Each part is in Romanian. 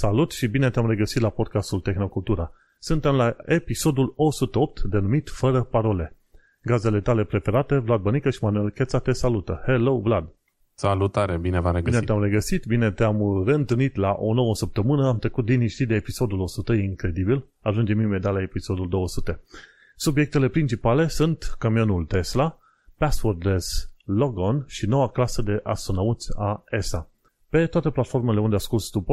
Salut și bine te-am regăsit la podcastul Tehnocultura. Suntem la episodul 108 denumit Fără parole. Gazele tale preferate, Vlad Bănică și Manuel Cheța te salută. Hello, Vlad! Salutare, bine v-am regăsit! Bine te-am regăsit, bine te-am reîntâlnit la o nouă săptămână. Am trecut din niște de episodul 100, e incredibil. Ajungem imediat la episodul 200. Subiectele principale sunt camionul Tesla, passwordless logon și noua clasă de astronauți a ESA pe toate platformele unde asculti tu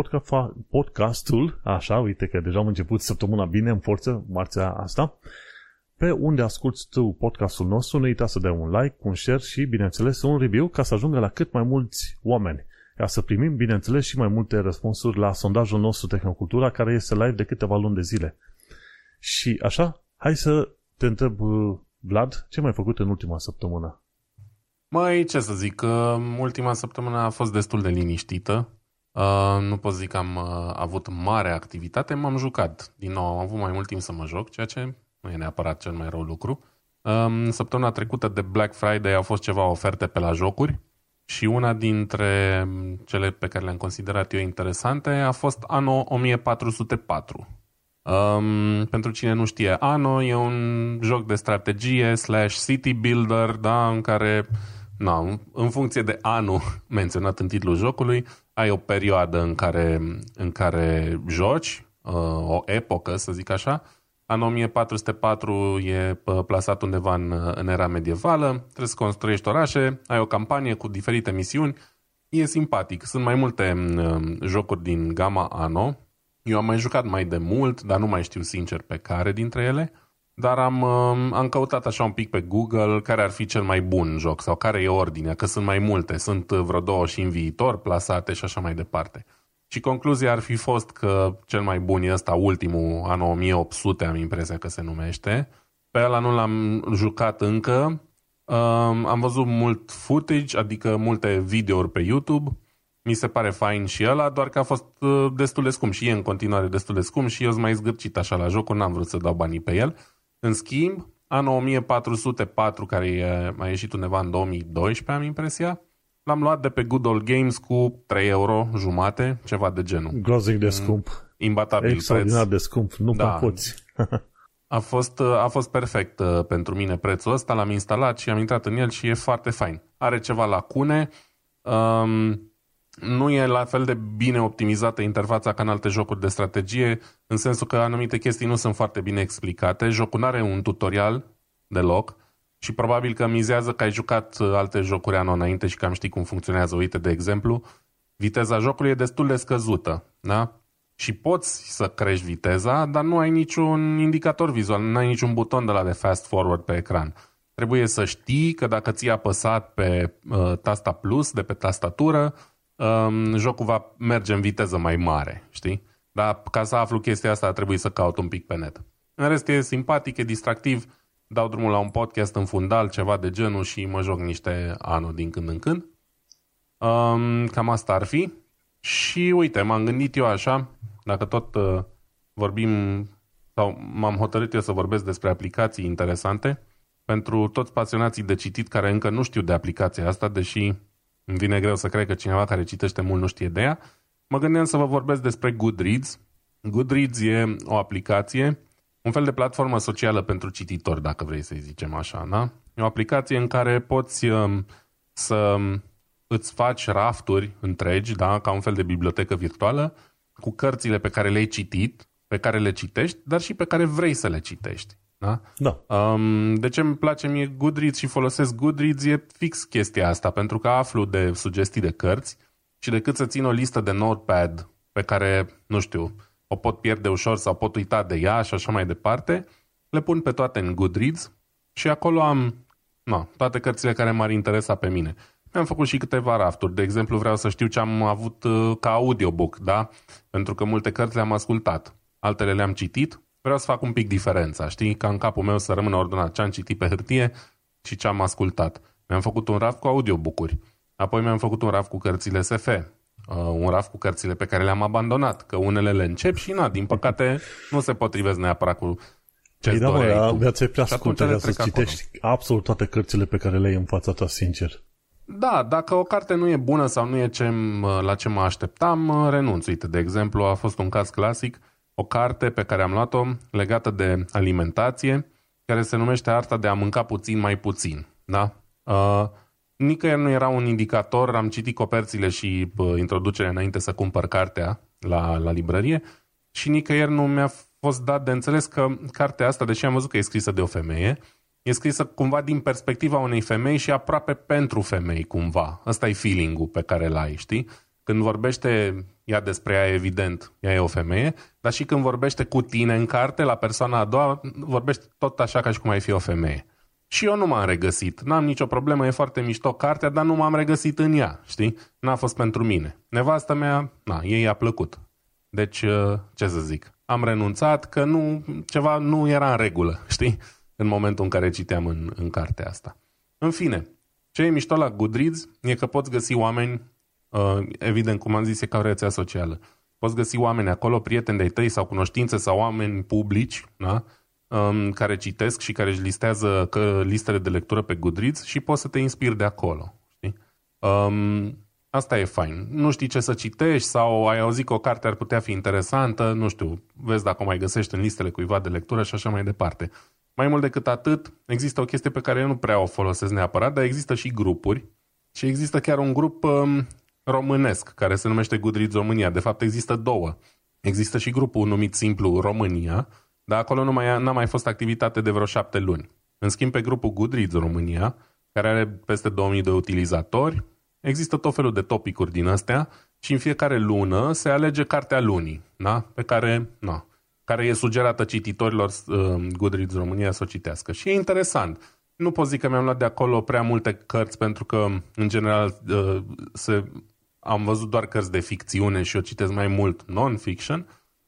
podcastul, așa, uite că deja am început săptămâna bine, în forță, marțea asta, pe unde asculti tu podcastul nostru, nu uita să dai un like, un share și, bineînțeles, un review ca să ajungă la cât mai mulți oameni. Ca să primim, bineînțeles, și mai multe răspunsuri la sondajul nostru Tehnocultura, care este live de câteva luni de zile. Și așa, hai să te întreb, Vlad, ce mai ai făcut în ultima săptămână? Mai ce să zic, că ultima săptămână a fost destul de liniștită. Uh, nu pot zic că am uh, avut mare activitate, m-am jucat. Din nou, am avut mai mult timp să mă joc, ceea ce nu e neapărat cel mai rău lucru. Uh, săptămâna trecută de Black Friday au fost ceva oferte pe la jocuri și una dintre cele pe care le-am considerat eu interesante a fost Anno 1404. Um, pentru cine nu știe, Anno e un joc de strategie slash city builder, da, în care Na, în funcție de anul menționat în titlul jocului, ai o perioadă în care, în care joci, uh, o epocă, să zic așa. Anul 1404 e uh, plasat undeva în, în era medievală, trebuie să construiești orașe, ai o campanie cu diferite misiuni, e simpatic. Sunt mai multe uh, jocuri din gama Anno. Eu am mai jucat mai de mult, dar nu mai știu sincer pe care dintre ele. Dar am, um, am căutat așa un pic pe Google care ar fi cel mai bun joc sau care e ordinea, că sunt mai multe, sunt vreo două și în viitor plasate și așa mai departe. Și concluzia ar fi fost că cel mai bun e ăsta, ultimul, anul 1800, am impresia că se numește. Pe ăla nu l-am jucat încă. Um, am văzut mult footage, adică multe videouri pe YouTube. Mi se pare fain și ăla, doar că a fost uh, destul de scump și e în continuare destul de scump și eu sunt mai zgârcit așa la jocul, n-am vrut să dau banii pe el. În schimb, anul 1404, care e, a ieșit undeva în 2012, am impresia, l-am luat de pe Good Old Games cu 3 euro jumate, ceva de genul. Grozic de scump. Imbatabil Extraordinar preț. de scump, nu da. poți. a, fost, a fost perfect uh, pentru mine prețul ăsta, l-am instalat și am intrat în el și e foarte fain. Are ceva lacune, um, nu e la fel de bine optimizată interfața ca în alte jocuri de strategie, în sensul că anumite chestii nu sunt foarte bine explicate. Jocul nu are un tutorial deloc și probabil că mizează că ai jucat alte jocuri anul înainte și că am ști cum funcționează. Uite, de exemplu, viteza jocului e destul de scăzută, da? Și poți să crești viteza, dar nu ai niciun indicator vizual, nu ai niciun buton de la de fast forward pe ecran. Trebuie să știi că dacă ți-ai apăsat pe uh, tasta plus de pe tastatură, um, jocul va merge în viteză mai mare, știi? Dar ca să aflu chestia asta trebuie să caut un pic pe net. În rest e simpatic, e distractiv, dau drumul la un podcast în fundal, ceva de genul și mă joc niște anuri din când în când. Um, cam asta ar fi. Și uite, m-am gândit eu așa, dacă tot uh, vorbim sau m-am hotărât eu să vorbesc despre aplicații interesante, pentru toți pasionații de citit care încă nu știu de aplicația asta, deși îmi vine greu să cred că cineva care citește mult nu știe de ea. Mă gândeam să vă vorbesc despre Goodreads. Goodreads e o aplicație, un fel de platformă socială pentru cititori, dacă vrei să-i zicem așa, da? E o aplicație în care poți um, să îți faci rafturi întregi, da? Ca un fel de bibliotecă virtuală, cu cărțile pe care le-ai citit, pe care le citești, dar și pe care vrei să le citești. Da? Da. Um, de ce îmi place mie Goodreads și folosesc Goodreads e fix chestia asta, pentru că aflu de sugestii de cărți și decât să țin o listă de notepad pe care, nu știu, o pot pierde ușor sau pot uita de ea și așa mai departe, le pun pe toate în Goodreads și acolo am no, toate cărțile care m-ar interesa pe mine. Mi-am făcut și câteva rafturi. De exemplu, vreau să știu ce am avut uh, ca audiobook, da? Pentru că multe cărți le-am ascultat. Altele le-am citit vreau să fac un pic diferența, știi? Ca în capul meu să rămână ordonat ce am citit pe hârtie și ce am ascultat. Mi-am făcut un raft cu audiobook-uri. Apoi mi-am făcut un raft cu cărțile SF. Uh, un raft cu cărțile pe care le-am abandonat, că unele le încep și, na, din păcate, nu se potrivesc neapărat cu ce păi da, mă, viața e prea scurtă să citești acolo. absolut toate cărțile pe care le ai în fața ta, sincer. Da, dacă o carte nu e bună sau nu e ce, la ce mă așteptam, renunț. Uite, de exemplu, a fost un caz clasic, o carte pe care am luat-o legată de alimentație, care se numește Arta de a mânca puțin mai puțin. Da? Uh, nicăieri nu era un indicator, am citit coperțile și uh, introducerea înainte să cumpăr cartea la, la librărie și nicăieri nu mi-a fost dat de înțeles că cartea asta, deși am văzut că e scrisă de o femeie, e scrisă cumva din perspectiva unei femei și aproape pentru femei cumva. Ăsta e feeling-ul pe care l ai, știi? Când vorbește ea despre ea, evident, ea e o femeie, dar și când vorbește cu tine în carte, la persoana a doua, vorbește tot așa ca și cum ai fi o femeie. Și eu nu m-am regăsit. N-am nicio problemă, e foarte mișto cartea, dar nu m-am regăsit în ea, știi? N-a fost pentru mine. Nevastă mea, na, ei a plăcut. Deci, uh, ce să zic, am renunțat că nu, ceva nu era în regulă, știi? În momentul în care citeam în, în cartea asta. În fine, ce e mișto la Goodreads e că poți găsi oameni, uh, evident, cum am zis, e ca o rețea socială. Poți găsi oameni acolo, prieteni de-ai tăi sau cunoștințe sau oameni publici, da? um, care citesc și care își listează că, listele de lectură pe Goodreads și poți să te inspiri de acolo. Știi? Um, asta e fain. Nu știi ce să citești sau ai auzit că o carte ar putea fi interesantă, nu știu, vezi dacă o mai găsești în listele cuiva de lectură și așa mai departe. Mai mult decât atât, există o chestie pe care eu nu prea o folosesc neapărat, dar există și grupuri și există chiar un grup um, românesc care se numește Goodreads România. De fapt, există două. Există și grupul numit simplu România, dar acolo nu mai, n-a mai fost activitate de vreo șapte luni. În schimb, pe grupul Goodreads România, care are peste 2000 de utilizatori, există tot felul de topicuri din astea și în fiecare lună se alege cartea lunii, da? pe care, na, care e sugerată cititorilor uh, Goodreads România să o citească. Și e interesant. Nu pot zic că mi-am luat de acolo prea multe cărți, pentru că, în general, uh, se, am văzut doar cărți de ficțiune și eu citesc mai mult non-fiction,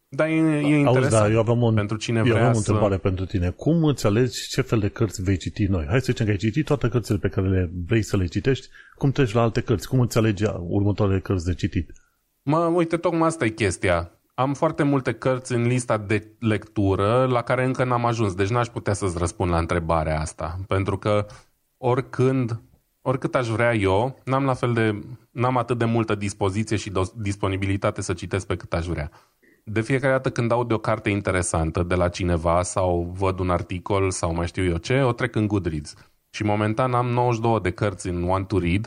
dar e, e interesant Auzi, da, eu aveam un, pentru cine eu vrea aveam o întrebare să... pentru tine. Cum îți alegi ce fel de cărți vei citi noi? Hai să zicem că ai citit toate cărțile pe care le vrei să le citești. Cum treci la alte cărți? Cum îți alegi următoarele cărți de citit? Mă, uite, tocmai asta e chestia. Am foarte multe cărți în lista de lectură la care încă n-am ajuns, deci n-aș putea să-ți răspund la întrebarea asta. Pentru că oricând, oricât aș vrea eu, n-am la fel de, n-am atât de multă dispoziție și disponibilitate să citesc pe cât aș vrea de fiecare dată când aud o carte interesantă de la cineva sau văd un articol sau mai știu eu ce, o trec în Goodreads. Și momentan am 92 de cărți în One to Read,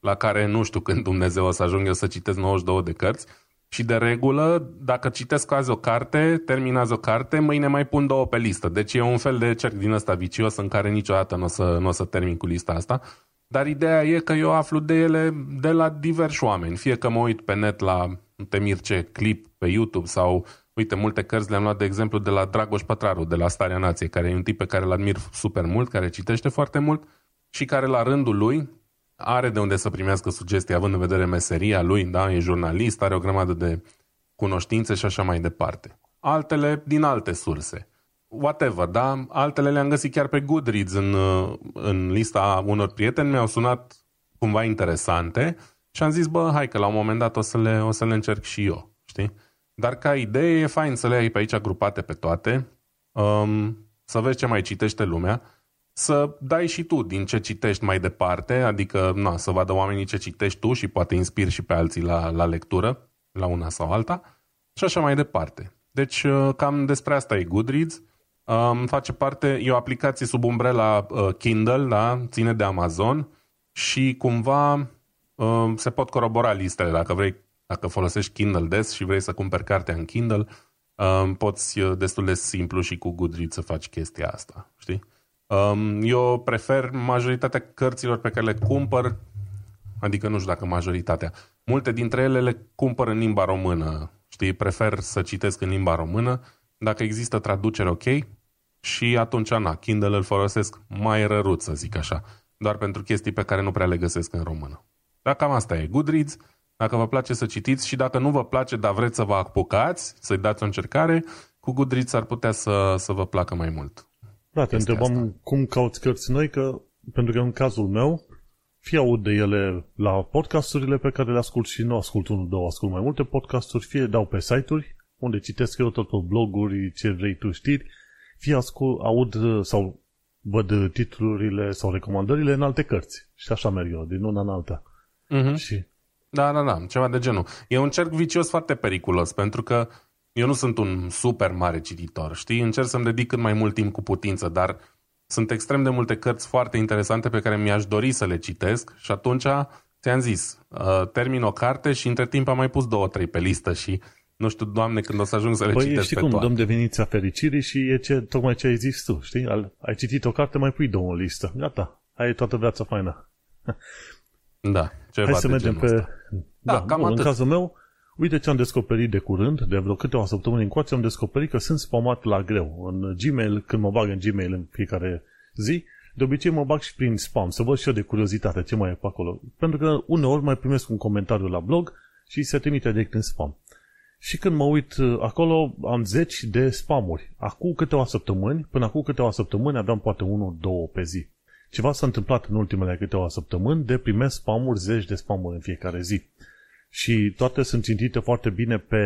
la care nu știu când Dumnezeu o să ajung eu să citesc 92 de cărți. Și de regulă, dacă citesc azi o carte, terminați o carte, mâine mai pun două pe listă. Deci e un fel de cerc din ăsta vicios în care niciodată nu o să, n-o să termin cu lista asta. Dar ideea e că eu aflu de ele de la diversi oameni. Fie că mă uit pe net la te mir ce clip pe YouTube sau, uite, multe cărți le-am luat de exemplu de la Dragoș Pătraru, de la Starea Nației, care e un tip pe care îl admir super mult, care citește foarte mult și care la rândul lui are de unde să primească sugestii, având în vedere meseria lui, da, e jurnalist, are o grămadă de cunoștințe și așa mai departe. Altele din alte surse. Whatever, da? Altele le-am găsit chiar pe Goodreads în, în lista unor prieteni, mi-au sunat cumva interesante și am zis, bă, hai că la un moment dat o să le, o să le încerc și eu, știi? Dar ca idee e fain să le ai pe aici grupate pe toate, um, să vezi ce mai citește lumea, să dai și tu din ce citești mai departe, adică na, să vadă oamenii ce citești tu și poate inspiri și pe alții la, la lectură, la una sau alta, și așa mai departe. Deci uh, cam despre asta e Goodreads. Um, face parte, e o aplicație sub umbrela uh, Kindle, da? ține de Amazon și cumva Um, se pot corobora listele. Dacă vrei, dacă folosești Kindle des și vrei să cumperi cartea în Kindle, um, poți uh, destul de simplu și cu Goodreads să faci chestia asta. Știi? Um, eu prefer majoritatea cărților pe care le cumpăr, adică nu știu dacă majoritatea, multe dintre ele le cumpăr în limba română. Știi? Prefer să citesc în limba română. Dacă există traducere ok, și atunci, na, Kindle îl folosesc mai răruț, să zic așa, doar pentru chestii pe care nu prea le găsesc în română. Dar cam asta e. Goodreads, dacă vă place să citiți și dacă nu vă place, dar vreți să vă apucați, să-i dați o încercare, cu Goodreads ar putea să, să vă placă mai mult. Da, te întrebam asta. cum cauți cărți noi, că, pentru că în cazul meu, fie aud de ele la podcasturile pe care le ascult și nu ascult unul, două, ascult mai multe podcasturi, fie dau pe site-uri, unde citesc eu tot pe bloguri, ce vrei tu știri, fie ascult, aud sau văd titlurile sau recomandările în alte cărți. Și așa merg eu, din una în alta. Mhm. Și Da, da, da, ceva de genul. E un cerc vicios foarte periculos, pentru că eu nu sunt un super mare cititor, știi? Încerc să-mi dedic cât mai mult timp cu putință, dar sunt extrem de multe cărți foarte interesante pe care mi-aș dori să le citesc și atunci, ți-am zis, uh, termin o carte și între timp am mai pus două, trei pe listă și nu știu, doamne, când o să ajung să le Păi citesc știi pe cum, toate. dăm deveniția fericirii și e ce, tocmai ce ai zis tu, știi? Al, ai citit o carte, mai pui două în listă. Gata, ai toată viața faină. Da, ceva Hai să de mergem genul pe... ăsta. Da, cam bun, în atât. cazul meu, uite ce am descoperit de curând, de vreo câteva săptămâni încoace, am descoperit că sunt spamat la greu. În Gmail, când mă bag în Gmail în fiecare zi, de obicei mă bag și prin spam, să văd și eu de curiozitate ce mai e pe acolo. Pentru că uneori mai primesc un comentariu la blog și se trimite direct în spam. Și când mă uit uh, acolo, am zeci de spamuri. Acum câteva săptămâni, până acum câteva săptămâni, aveam poate unul, două pe zi. Ceva s-a întâmplat în ultimele câteva săptămâni de primesc spamuri, zeci de spamuri în fiecare zi. Și toate sunt țintite foarte bine pe,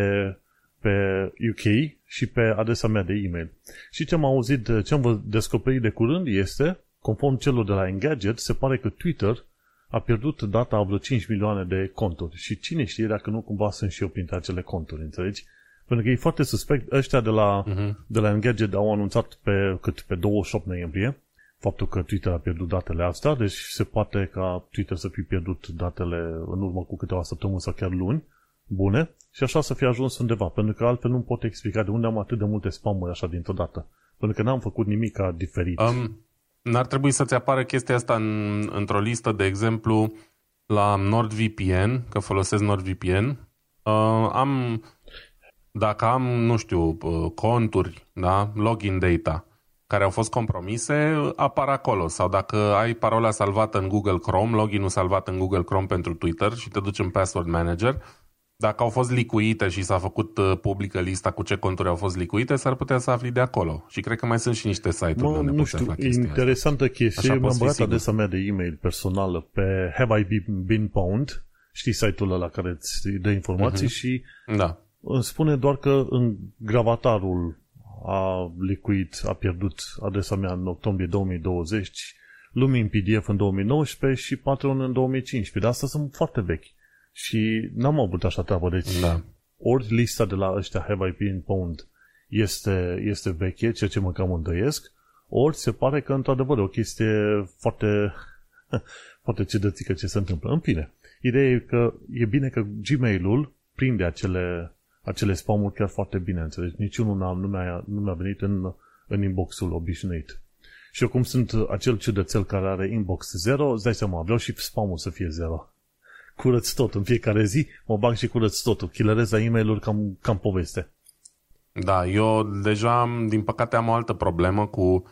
pe UK și pe adresa mea de e-mail. Și ce am auzit, ce am descoperit de curând este, conform celor de la Engadget, se pare că Twitter a pierdut data a vreo 5 milioane de conturi. Și cine știe dacă nu cumva sunt și eu printre acele conturi, înțelegi? Pentru că e foarte suspect. Ăștia de la, uh-huh. de la Engadget au anunțat pe, cât, pe 28 noiembrie faptul că Twitter a pierdut datele astea, deci se poate ca Twitter să fi pierdut datele în urmă cu câteva săptămâni sau chiar luni bune și așa să fie ajuns undeva, pentru că altfel nu pot explica de unde am atât de multe spamuri așa dintr-o dată. Pentru că n-am făcut nimic diferit. Um, n-ar trebui să-ți apară chestia asta în, într-o listă, de exemplu, la NordVPN, că folosesc NordVPN. Uh, am, dacă am, nu știu, uh, conturi, da, login data, care au fost compromise, apar acolo. Sau dacă ai parola salvată în Google Chrome, loginul salvat în Google Chrome pentru Twitter și te duci în Password Manager, dacă au fost licuite și s-a făcut uh, publică lista cu ce conturi au fost licuite, s-ar putea să afli de acolo. Și cred că mai sunt și niște site-uri Mă, unde nu poți știu, afla chestia asta. interesantă chestie. Așa Mi-am poți fi băgat sigur. adresa mea de e-mail personală pe Have I Been Pwned, știi site-ul ăla care îți dă informații Mhm. și Da. îmi spune doar că în gravatarul a licuit, a pierdut adresa mea în octombrie 2020, lumii în PDF în 2019 și Patreon în 2015. Dar astea sunt foarte vechi. Și n-am avut așa treabă. Deci Da. ori lista de la ăștia Have I Been Pwned este, este veche, ceea ce mă cam îndoiesc, ori se pare că într-adevăr e o chestie foarte, foarte ciudățică ce se întâmplă. În fine, ideea e că e bine că Gmail-ul prinde acele, acele spam-uri chiar foarte bine, înțelegi? Niciunul n-a, nu, mi-a, nu mi-a venit în, în inbox-ul obișnuit. Și eu cum sunt acel ciudățel care are inbox 0, îți dai seama, vreau și spam-ul să fie 0 curăț tot în fiecare zi, mă bag și curăț totul. Chilerez la e mail cam, cam poveste. Da, eu deja, am, din păcate, am o altă problemă cu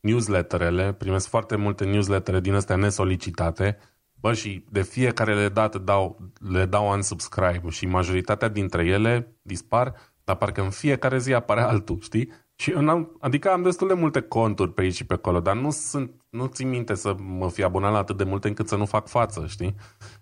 newsletterele. Primesc foarte multe newslettere din astea nesolicitate. Bă, și de fiecare dată dau, le dau unsubscribe și majoritatea dintre ele dispar, dar parcă în fiecare zi apare altul, știi? Și eu n-am, adică am destul de multe conturi pe aici și pe acolo, dar nu sunt, nu țin minte să mă fi abonat la atât de multe încât să nu fac față, știi?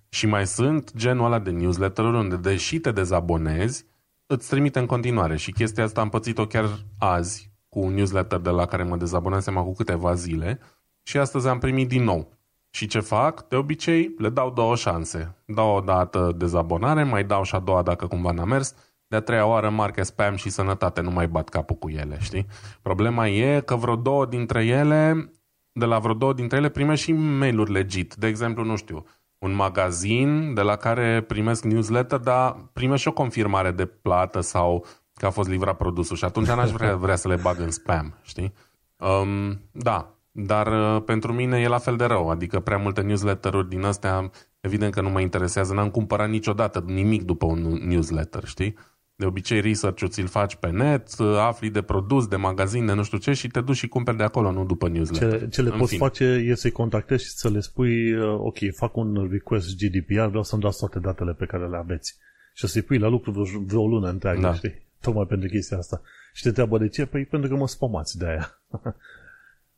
Și mai sunt genul ăla de newsletter-uri unde, deși te dezabonezi, îți trimite în continuare. Și chestia asta am pățit-o chiar azi cu un newsletter de la care mă dezabonasem acum câteva zile și astăzi am primit din nou. Și ce fac? De obicei le dau două șanse. Dau o dată dezabonare, mai dau și a doua dacă cumva n-a mers, de-a treia oară marcă spam și sănătate, nu mai bat capul cu ele, știi? Problema e că vreo două dintre ele, de la vreo două dintre ele primești și mail-uri legit. De exemplu, nu știu, un magazin de la care primesc newsletter, dar primești și o confirmare de plată sau că a fost livrat produsul și atunci n-aș vrea, vrea să le bag în spam, știi? Um, da, dar uh, pentru mine e la fel de rău, adică prea multe newsletter-uri din astea, evident că nu mă interesează, n-am cumpărat niciodată nimic după un newsletter, știi? De obicei research-ul ți-l faci pe net, uh, afli de produs, de magazin, de nu știu ce și te duci și cumperi de acolo, nu după newsletter. Ce, ce le În poți fine. face e să-i contactezi și să le spui uh, ok, fac un request GDPR, vreau să-mi dați toate datele pe care le aveți. Și o să-i pui la lucru vreo, vreo o lună întreagă, Da. știi? Tocmai pentru chestia asta. Și te întreabă de ce? Păi pentru că mă spamați de aia.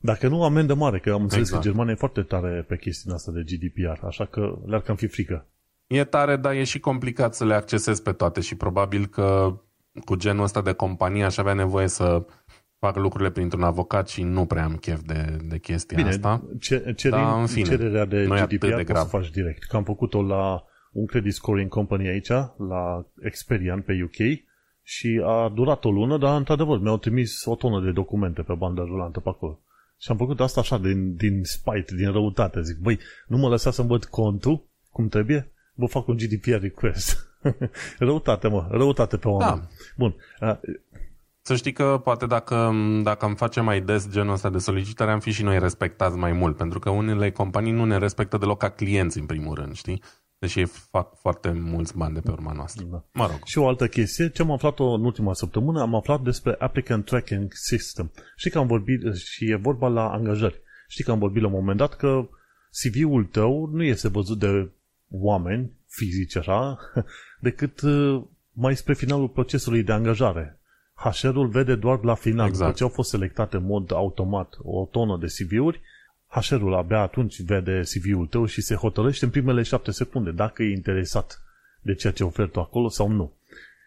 Dacă nu, amendă mare, că am înțeles Exact. că Germania e foarte tare pe chestia asta de GDPR, așa că le-ar cam fi frică. E tare, dar e și complicat să le accesezi pe toate și probabil că cu genul ăsta de companie aș avea nevoie să fac lucrurile printr-un avocat și nu prea am chef de, de chestia Bine, asta. Ce, cerin, Da, în fine, cererea de nu e atât GDPR de poți să grav. faci direct. Că am făcut-o la un credit scoring company aici, la Experian pe UK și a durat o lună, dar într-adevăr mi-au trimis o tonă de documente pe bandă rulantă pe acolo. Și am făcut asta așa, din, din spite, din răutate. Zic, băi, nu mă lăsa să-mi văd contul cum trebuie? Vă fac un GDPR request. răutate, mă, răutate pe oameni. Da. Bun, a, Să știi că poate dacă, dacă am face mai des genul ăsta de solicitare, am fi și noi respectați mai mult, pentru că unele companii nu ne respectă deloc ca clienți, în primul rând, știi? Deși ei fac foarte mulți bani de pe urma noastră. Da. Mă rog. Și o altă chestie, ce am aflat-o în ultima săptămână, am aflat despre Applicant Tracking System. Știi că am vorbit, și e vorba la angajări, știi că am vorbit la un moment dat că CV-ul tău nu este văzut de oameni fizici așa, decât uh, mai spre finalul procesului de angajare. HR-ul vede doar la final, Exact. după ce au fost selectate în mod automat o tonă de CV-uri, HR-ul abia atunci vede CV-ul tău și se hotărăște în primele șapte secunde dacă e interesat de ceea ce oferi tu acolo sau nu.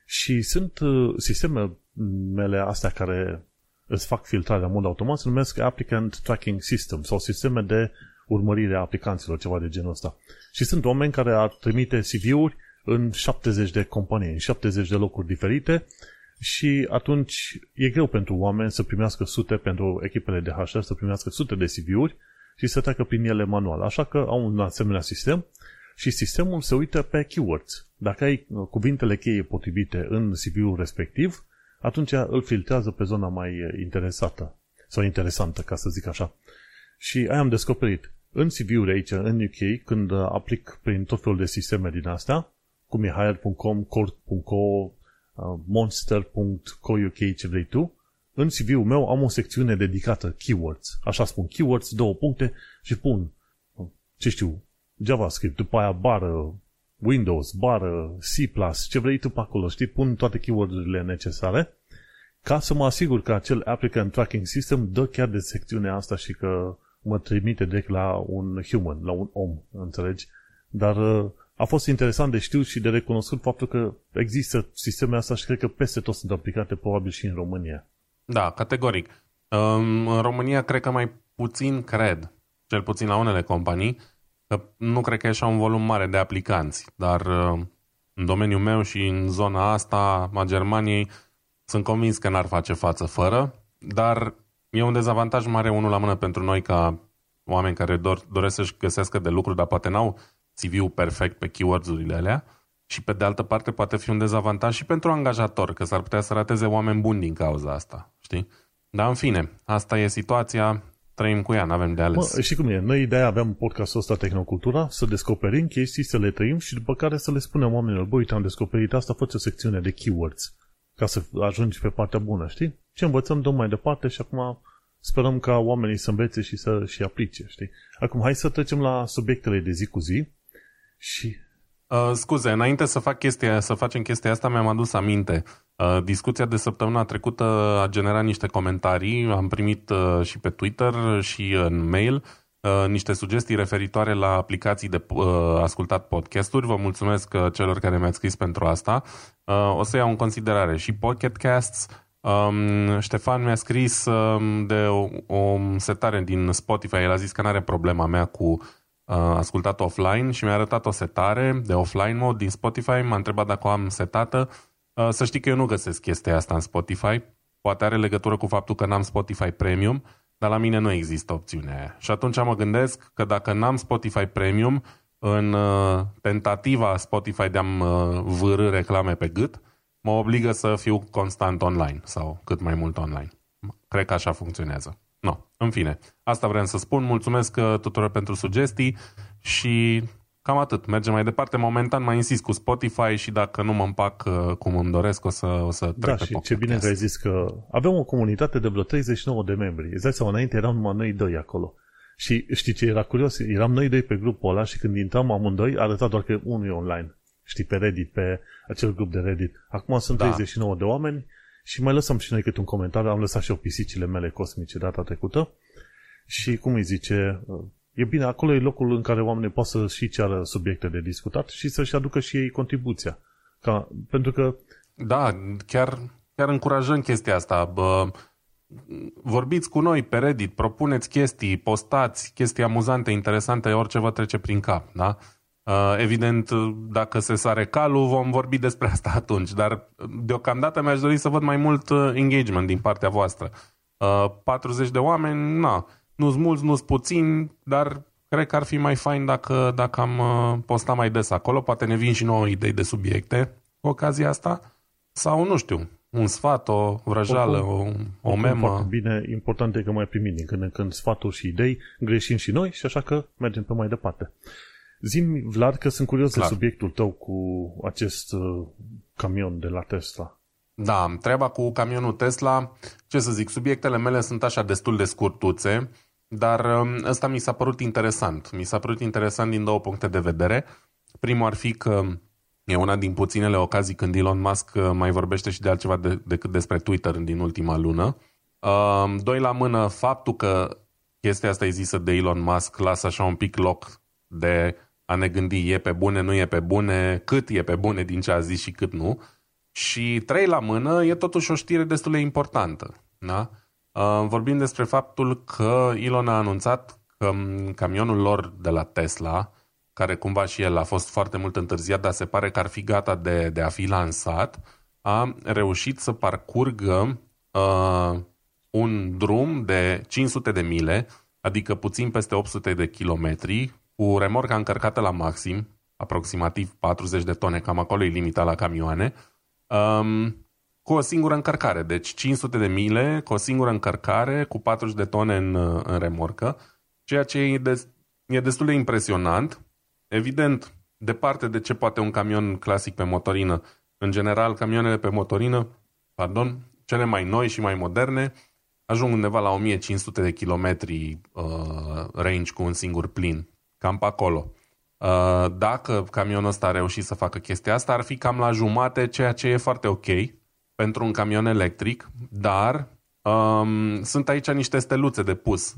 Și sunt uh, sistemele astea care îți fac filtrarea în mod automat, se numesc Applicant Tracking System sau sisteme de urmărire a aplicanților, ceva de genul ăsta. Și sunt oameni care ar trimite CV-uri în 70 de companii, în 70 de locuri diferite și atunci e greu pentru oameni să primească sute, pentru echipele de HR să primească sute de CV-uri și să treacă prin ele manual. Așa că au un asemenea sistem și sistemul se uită pe keywords. Dacă ai uh, cuvintele cheie potrivite în CV-ul respectiv, atunci îl filtrează pe zona mai uh, interesată sau interesantă, ca să zic așa. Și aia am descoperit. În CV-uri aici, în UK, când uh, aplic prin tot felul de sisteme din astea, cum e hire.com, cord.co, uh, monster.co.uk, ce vrei tu, în CV-ul meu am o secțiune dedicată keywords. Așa spun, keywords, două puncte și pun, uh, ce știu, JavaScript, după aia bară, Windows, bară, C++, ce vrei tu pe acolo, știi? Pun toate keyword-urile necesare ca să mă asigur că acel applicant tracking system dă chiar de secțiunea asta și că mă trimite direct la un human, la un om, înțelegi? Dar uh, a fost interesant de știut și de recunoscut faptul că există sistemele astea și cred că peste tot sunt aplicate probabil și în România. Da, categoric. Um, În România cred că mai puțin cred, cel puțin la unele companii, că nu cred că e așa un volum mare de aplicanți, dar uh, în domeniul meu și în zona asta a Germaniei sunt convins că n-ar face față fără, dar e un dezavantaj mare unul la mână pentru noi ca oameni care dor, doresc să-și găsească de lucru, dar poate n-au CV-ul perfect pe keywords-urile alea și pe de altă parte poate fi un dezavantaj și pentru angajator, că s-ar putea să rateze oameni buni din cauza asta, știi? Dar în fine, asta e situația, trăim cu ea, n-avem de ales. Mă, și cum e, noi de-aia aveam podcastul ăsta Tehnocultura, să descoperim chestii, să le trăim și după care să le spunem oamenilor, băi, uite, am descoperit asta, fă o secțiune de keywords ca să ajungi pe partea bună, știi? Ce învățăm, dăm mai departe și acum sperăm ca oamenii să învețe și să și aplice, știi? Acum, hai să trecem la subiectele de zi cu zi și Uh, scuze, înainte să fac chestia, să facem chestia asta, mi-am adus aminte. Uh, discuția de săptămâna trecută a generat niște comentarii, am primit uh, și pe Twitter și în mail uh, niște sugestii referitoare la aplicații de uh, ascultat podcasturi. Vă mulțumesc uh, celor care mi-ați scris pentru asta. Uh, o să iau în considerare și Pocket Casts. Um, Ștefan mi-a scris um, de o, o setare din Spotify. El a zis că nu are problema mea cu uh, ascultat offline și mi-a arătat o setare de offline mode din Spotify. M-a întrebat dacă o am setată. Uh, să știi că eu nu găsesc chestia asta în Spotify. Poate are legătură cu faptul că n-am Spotify Premium, dar la mine nu există opțiunea aia. Și atunci mă gândesc că dacă n-am Spotify Premium, în uh, tentativa Spotify de a-mi uh, vârâ reclame pe gât, mă obligă să fiu constant online sau cât mai mult online. Cred că așa funcționează. No, în fine, asta vreau să spun. Mulțumesc uh, tuturor pentru sugestii și cam atât. Mergem mai departe. Momentan mai insist cu Spotify și dacă nu mă împac uh, cum îmi doresc, o să, o să trec da, pe și Pocket ce bine că Cast. ai zis că avem o comunitate de vreo 39 de membri. Îți dai seama, înainte eram numai noi doi acolo. Și știi ce era curios? Eram noi doi pe grupul ăla și când intram amândoi, arăta doar că unul e online. Știi, pe Reddit, pe acel grup de Reddit. Acum sunt Da. 39 de oameni și mai lăsăm și noi câte un comentariu. Am lăsat și eu pisicile mele cosmice data trecută. Și cum îi zice, e bine, acolo e locul în care oamenii pot să și ceară subiecte de discutat și să-și aducă și ei contribuția. Ca, pentru că Da, chiar, chiar încurajăm chestia asta. Bă, vorbiți cu noi pe Reddit, propuneți chestii, postați chestii amuzante, interesante, orice vă trece prin cap, da? Uh, evident, dacă se sare calul, vom vorbi despre asta atunci, dar deocamdată mi-aș dori să văd mai mult uh, engagement din partea voastră. 40 uh, de oameni, na, nu-s mulți, nu-s puțini, dar cred că ar fi mai fain dacă, dacă am postat mai des acolo. Poate ne vin și nouă idei de subiecte cu ocazia asta. Sau, nu știu, un sfat, o vrăjală, o, o memă. Bine, important e că mai primim din când în când sfaturi și idei, greșim și noi și așa că mergem pe mai departe. Zim, Vlad, că sunt curios Clar. de subiectul tău cu acest uh, camion de la Tesla. Da, treaba cu camionul Tesla, ce să zic, subiectele mele sunt așa destul de scurtuțe, dar um, ăsta mi s-a părut interesant. Mi s-a părut interesant din două puncte de vedere. Primul ar fi că e una din puținele ocazii când Elon Musk uh, mai vorbește și de altceva de, decât despre Twitter din ultima lună. Um, doi la mână, faptul că chestia asta e zisă de Elon Musk lasă așa un pic loc de a ne gândi e pe bune, nu e pe bune, cât e pe bune din ce a zis și cât nu. Și trei la mână e totuși o știre destul de importantă. Da? Uh, vorbim despre faptul că Elon a anunțat că camionul lor de la Tesla, care cumva și el a fost foarte mult întârziat, dar se pare că ar fi gata de, de a fi lansat, a reușit să parcurgă uh, un drum de 500 de mile, adică puțin peste 800 de kilometri, cu remorca încărcată la maxim, aproximativ 40 de tone, cam acolo e limita la camioane, um, cu o singură încărcare. Deci 500 de mile cu o singură încărcare, cu 40 de tone în, în remorcă, ceea ce e, de, e destul de impresionant. Evident, departe de ce poate un camion clasic pe motorină. În general, camioanele pe motorină, pardon, cele mai noi și mai moderne, ajung undeva la 1500 de kilometri uh, range cu un singur plin cam pe acolo. Uh, dacă camionul ăsta a reușit să facă chestia asta, ar fi cam la jumate, ceea ce e foarte ok pentru un camion electric, dar um, sunt aici niște steluțe de pus.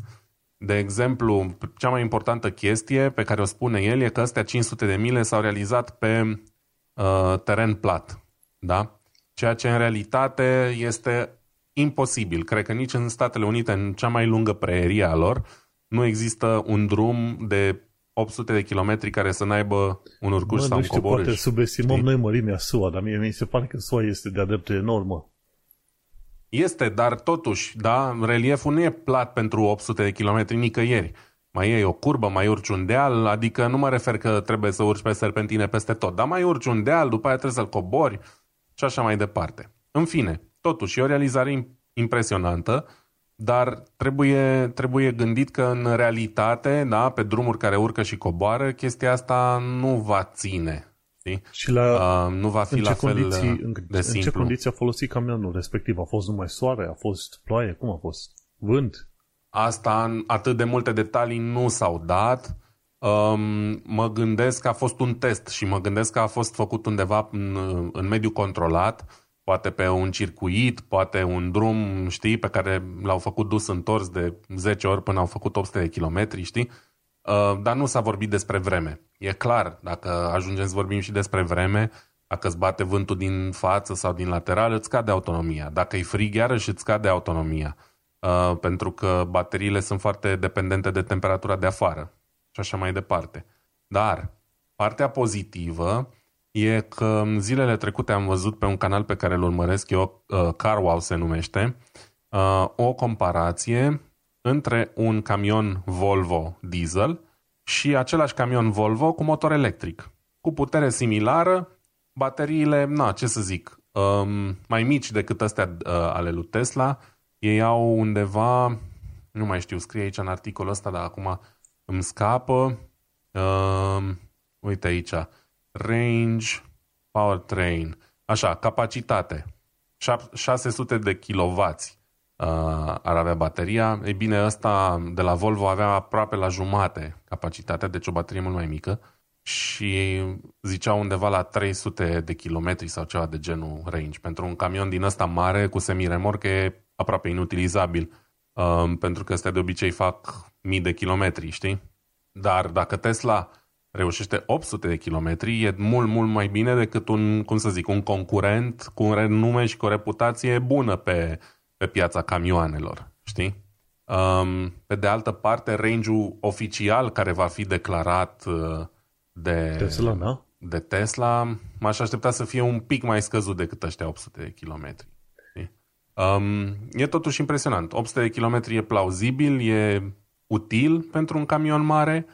De exemplu, cea mai importantă chestie pe care o spune el e că astea 500 de mile s-au realizat pe uh, teren plat. Da? Ceea ce în realitate este imposibil. Cred că nici în Statele Unite, în cea mai lungă preerie a lor, nu există un drum de 800 de kilometri care să n-aibă un urcuș Mă, sau un coborâș. Poate subestimăm știi? noi mărimea SUA, dar mie mi se pare că SUA este de-a dreptul enormă. Este, dar totuși, da, relieful nu e plat pentru 800 de kilometri nicăieri. Mai e o curbă, mai urci un deal, adică nu mă refer că trebuie să urci pe serpentine peste tot, dar mai urci un deal, după aia trebuie să-l cobori și așa mai departe. În fine, totuși, e o realizare impresionantă dar trebuie, trebuie gândit că în realitate, da, pe drumuri care urcă și coboară, chestia asta nu va ține. Știi? Și la, uh, nu va fi la fel condiții, uh, de în, simplu. În ce condiții a folosit camionul respectiv? A fost numai soare? A fost ploaie? Cum a fost? Vânt? Asta, atât de multe detalii nu s-au dat. Um, mă gândesc că a fost un test și mă gândesc că a fost făcut undeva în, în mediu controlat poate pe un circuit, poate un drum, știi, pe care l-au făcut dus întors de 10 ori până au făcut 800 de kilometri, știi? Uh, dar nu s-a vorbit despre vreme. E clar, dacă ajungem să vorbim și despre vreme, dacă îți bate vântul din față sau din lateral, îți scade autonomia. Dacă e frig, iarăși îți scade autonomia. Uh, pentru că bateriile sunt foarte dependente de temperatura de afară și așa mai departe. Dar partea pozitivă e că zilele trecute am văzut pe un canal pe care îl urmăresc eu, uh, CarWow se numește, uh, o comparație între un camion Volvo diesel și același camion Volvo cu motor electric. Cu putere similară, bateriile, na, ce să zic, um, mai mici decât astea uh, ale lui Tesla. Ei au undeva, nu mai știu, scrie aici în articolul ăsta, dar acum îmi scapă. Uh, uite aici, range, powertrain, așa, capacitate, 600 de kW uh, ar avea bateria. Ei bine, ăsta de la Volvo avea aproape la jumate capacitatea, deci o baterie mult mai mică și zicea undeva la 300 de kilometri sau ceva de genul range. Pentru un camion din ăsta mare cu semiremorcă e aproape inutilizabil, um, pentru că ăstea de obicei fac mii de kilometri, știi? Dar dacă Tesla reușește 800 de kilometri, e mult, mult mai bine decât un, cum să zic, un concurent cu un renume și cu o reputație bună pe, pe piața camioanelor, știi? Um, pe de altă parte, range-ul oficial care va fi declarat uh, de Tesla, da? de Tesla, m-aș aștepta să fie un pic mai scăzut decât ăștia 800 de kilometri. Um, e totuși impresionant. 800 de kilometri e plauzibil, e util pentru un camion mare,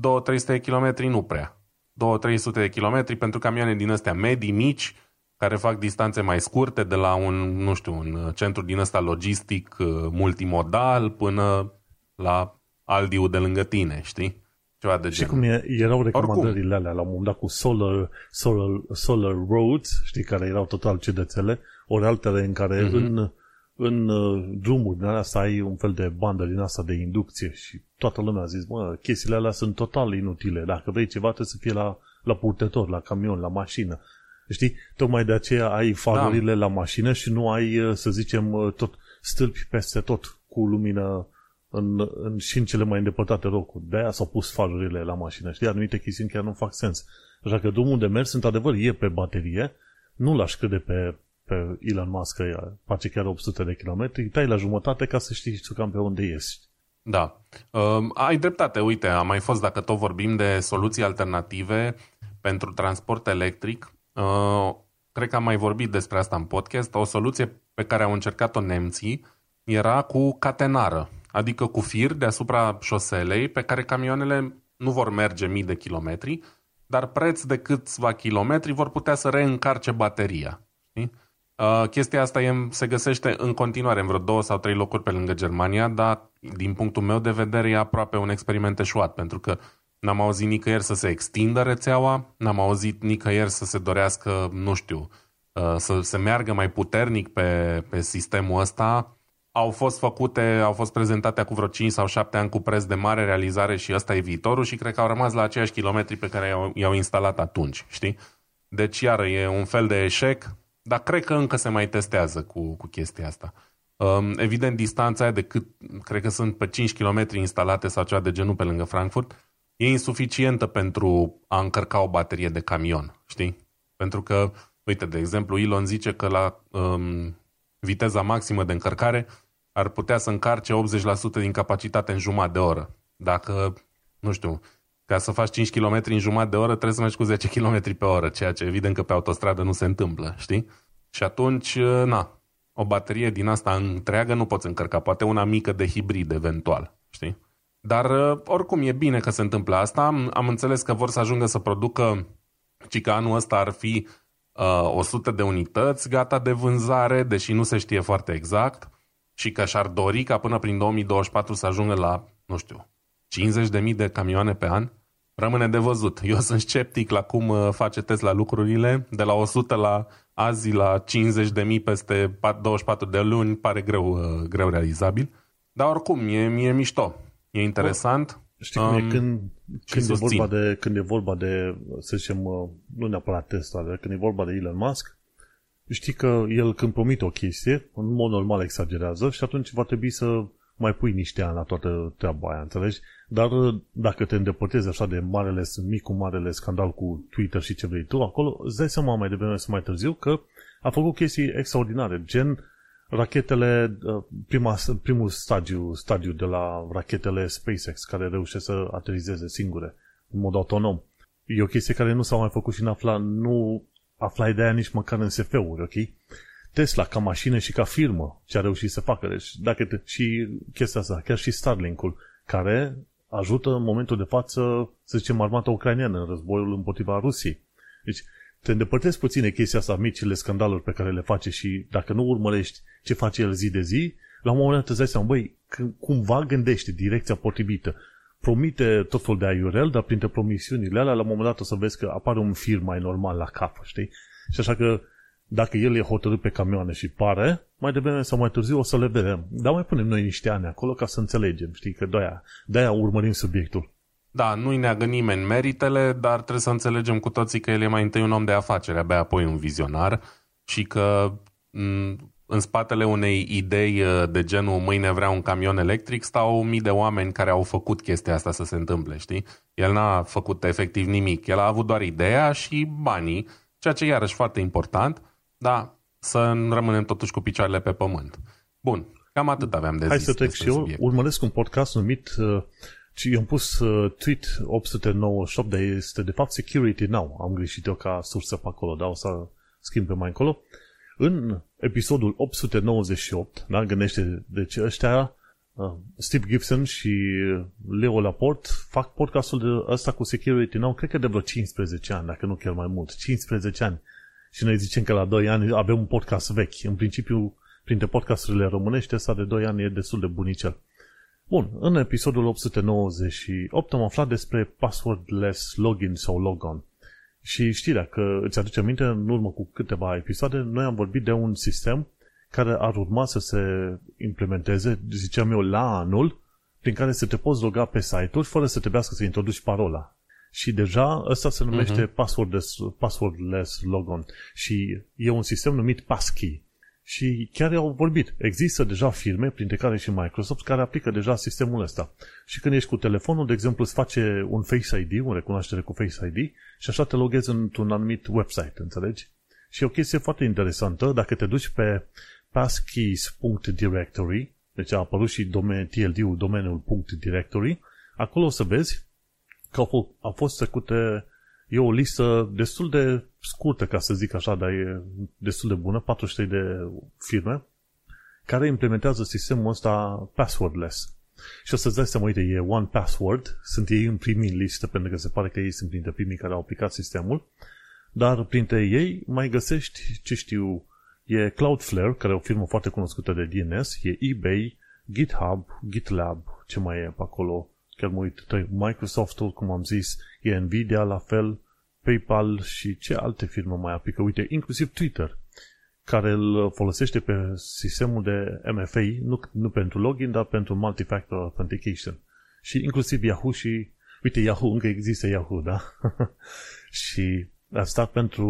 2-300 de kilometri nu prea. 2-300 de kilometri pentru camioane din astea medii, mici, care fac distanțe mai scurte de la un, nu știu, un centru din ăsta logistic uh, multimodal până la Aldiu de lângă tine, știi? Ceva de Și genul. cum e, erau recomandările alea la un moment dat cu solar, solar, solar roads, știi, care erau total ciudățele, ori altele în care Mhm. în, în uh, drumuri din alea să ai un fel de bandă din asta de inducție și toată lumea a zis, mă, chestiile alea sunt total inutile. Dacă vrei ceva, trebuie să fie la, la purtător, la camion, la mașină. Știi? Tocmai de aceea ai farurile Da. la mașină și nu ai, uh, să zicem, uh, tot stâlpi peste tot cu lumină în, în, și în cele mai îndepărtate locuri. De aia s-au pus farurile la mașină. Știi, anumite chestiuni chiar nu fac sens. Așa că drumul de mers, într-adevăr, e pe baterie. Nu l-aș crede pe, pe Elon Musk că face chiar 800 de kilometri. Tai la jumătate ca să știi tu cam pe unde ești. Da. Uh, ai dreptate, uite, a mai fost, dacă tot vorbim de soluții alternative pentru transport electric, uh, cred că am mai vorbit despre asta în podcast, o soluție pe care au încercat-o nemții era cu catenară, adică cu fir deasupra șoselei pe care camioanele nu vor merge mii de kilometri, dar preț de câțiva kilometri vor putea să reîncarce bateria. Știi? Uh, chestia asta e, se găsește în continuare în vreo două sau trei locuri pe lângă Germania, dar din punctul meu de vedere e aproape un experiment eșuat, pentru că n-am auzit nicăieri să se extindă rețeaua, n-am auzit nicăieri să se dorească, nu știu, uh, să se meargă mai puternic pe, pe sistemul ăsta. Au fost făcute, au fost prezentate acum vreo 5 sau 7 ani cu preț de mare realizare și ăsta e viitorul și cred că au rămas la aceiași kilometri pe care i-au, i-au instalat atunci, știi? Deci, iară, e un fel de eșec, dar cred că încă se mai testează cu, cu chestia asta. Um, evident, distanța aia de cât, cred că sunt pe 5 km instalate sau ceva de genul pe lângă Frankfurt, e insuficientă pentru a încărca o baterie de camion, știi? Pentru că, uite, de exemplu, Elon zice că la um, viteza maximă de încărcare ar putea să încarce 80% din capacitate în jumătate de oră. Dacă, nu știu, ca să faci 5 km în jumătate de oră, trebuie să mergi cu 10 km pe oră, ceea ce evident că pe autostradă nu se întâmplă, știi? Și atunci, na, o baterie din asta întreagă nu poți încărca, poate una mică de hibrid eventual, știi? Dar oricum e bine că se întâmplă asta. Am, am înțeles că vor să ajungă să producă, ci că anul ăsta ar fi uh, 100 de unități gata de vânzare, deși nu se știe foarte exact, și că și-ar dori ca până prin 2024 să ajungă la, nu știu, 50.000 de camioane pe an. Rămâne de văzut. Eu sunt sceptic la cum uh, face Tesla lucrurile. De la 100 la azi la 50.000 peste 24 de luni pare greu, uh, greu realizabil. Dar oricum, e, e mișto. E interesant. Știi cum Um, e când, când, e susțin. vorba de, când e vorba de, să zicem, uh, nu neapărat Tesla, dar când e vorba de Elon Musk, știi că el când promite o chestie, în mod normal exagerează și atunci va trebui să mai pui niște ani la toată treaba aia, înțelegi? Dar uh, dacă te îndepărtezi așa de marele, micul marele scandal cu Twitter și ce vrei tu, acolo îți dai seama mai devreme sau mai târziu că a făcut chestii extraordinare, gen rachetele, uh, prima, primul stadiu, stadiu de la rachetele SpaceX care reușesc să aterizeze singure, în mod autonom. E o chestie care nu s-a mai făcut și în afla, nu aflai de aia nici măcar în SF-uri, ok? Tesla ca mașină și ca firmă ce a reușit să facă. Deci, dacă te, și chestia asta, chiar și Starlink-ul, care ajută în momentul de față, să zicem, armata ucraineană în războiul împotriva Rusiei. Deci, te îndepărtezi puțin de chestia asta, micile scandaluri pe care le face și dacă nu urmărești ce face el zi de zi, la un moment dat îți dai seama, băi, când cumva gândește direcția potrivită. Promite tot felul de aiurel, dar printre promisiunile alea, la un moment dat o să vezi că apare un fir mai normal la cap, știi? Și așa că dacă el e hotărât pe camioane și pare, mai devreme sau mai târziu o să le vedem. Dar mai punem noi niște ani acolo ca să înțelegem, știi, că de-aia, de-aia urmărim subiectul. Da, nu-i neagă nimeni meritele, dar trebuie să înțelegem cu toții că el e mai întâi un om de afaceri, abia apoi un vizionar și că m, în spatele unei idei uh, de genul mâine vrea un camion electric stau mii de oameni care au făcut chestia asta să se întâmple, știi? El n-a făcut efectiv nimic, el a avut doar ideea și banii, ceea ce iarăși foarte important, dar să rămânem totuși cu picioarele pe pământ. Bun, cam atât aveam de Hai zis să trec și eu. subiect. Urmăresc un podcast numit uh, și i-am pus uh, tweet 898, dar este de fapt Security Now. Am greșit eu ca sursă pe acolo, dar o să schimb pe mai încolo. În episodul 898, da, gândește, deci ăștia, uh, Steve Gibson și Leo Laporte fac podcastul de ăsta cu Security Now, cred că de vreo 15 ani, dacă nu chiar mai mult. 15 ani. Și noi zicem că la 2 ani avem un podcast vechi. În principiu, printre podcasturile românești, ăsta de 2 ani e destul de bunicel. Bun, în episodul 898 am aflat despre passwordless login sau logon. Și știi, dacă îți aduce aminte, în urmă cu câteva episoade, noi am vorbit de un sistem care ar urma să se implementeze, ziceam eu, la anul, prin care să te poți loga pe site-uri fără să trebuiască să introduci parola. Și deja ăsta se numește uh-huh. passwordless, passwordless logon. Și e un sistem numit passkey. Și chiar au vorbit. Există deja firme, printre care și Microsoft, care aplică deja sistemul ăsta. Și când ești cu telefonul, de exemplu, îți face un Face ID, un recunoaștere cu Face ID și așa te loghezi într-un anumit website, înțelegi? Și e o chestie foarte interesantă, dacă te duci pe passkeys.directory, deci a apărut și domen, TLD-ul, domeniul .directory, acolo o să vezi că au fost, au fost secute E o listă destul de scurtă, ca să zic așa, dar e destul de bună, 43 de firme care implementează sistemul ăsta passwordless. Și o să-ți dai seama, uite, e One Password, sunt ei în primii listă, pentru că se pare că ei sunt printre primii care au aplicat sistemul, dar printre ei mai găsești, ce știu, e Cloudflare, care e o firmă foarte cunoscută de DNS, e eBay, GitHub, GitLab, ce mai e pe acolo, chiar mă uit, Microsoft-ul, cum am zis, e Nvidia la fel, PayPal și ce alte firme mai aplică. Uite, inclusiv Twitter, care îl folosește pe sistemul de MFA, nu, nu pentru login, dar pentru multi-factor authentication. Și inclusiv Yahoo și, uite, Yahoo, încă există Yahoo, da? și asta pentru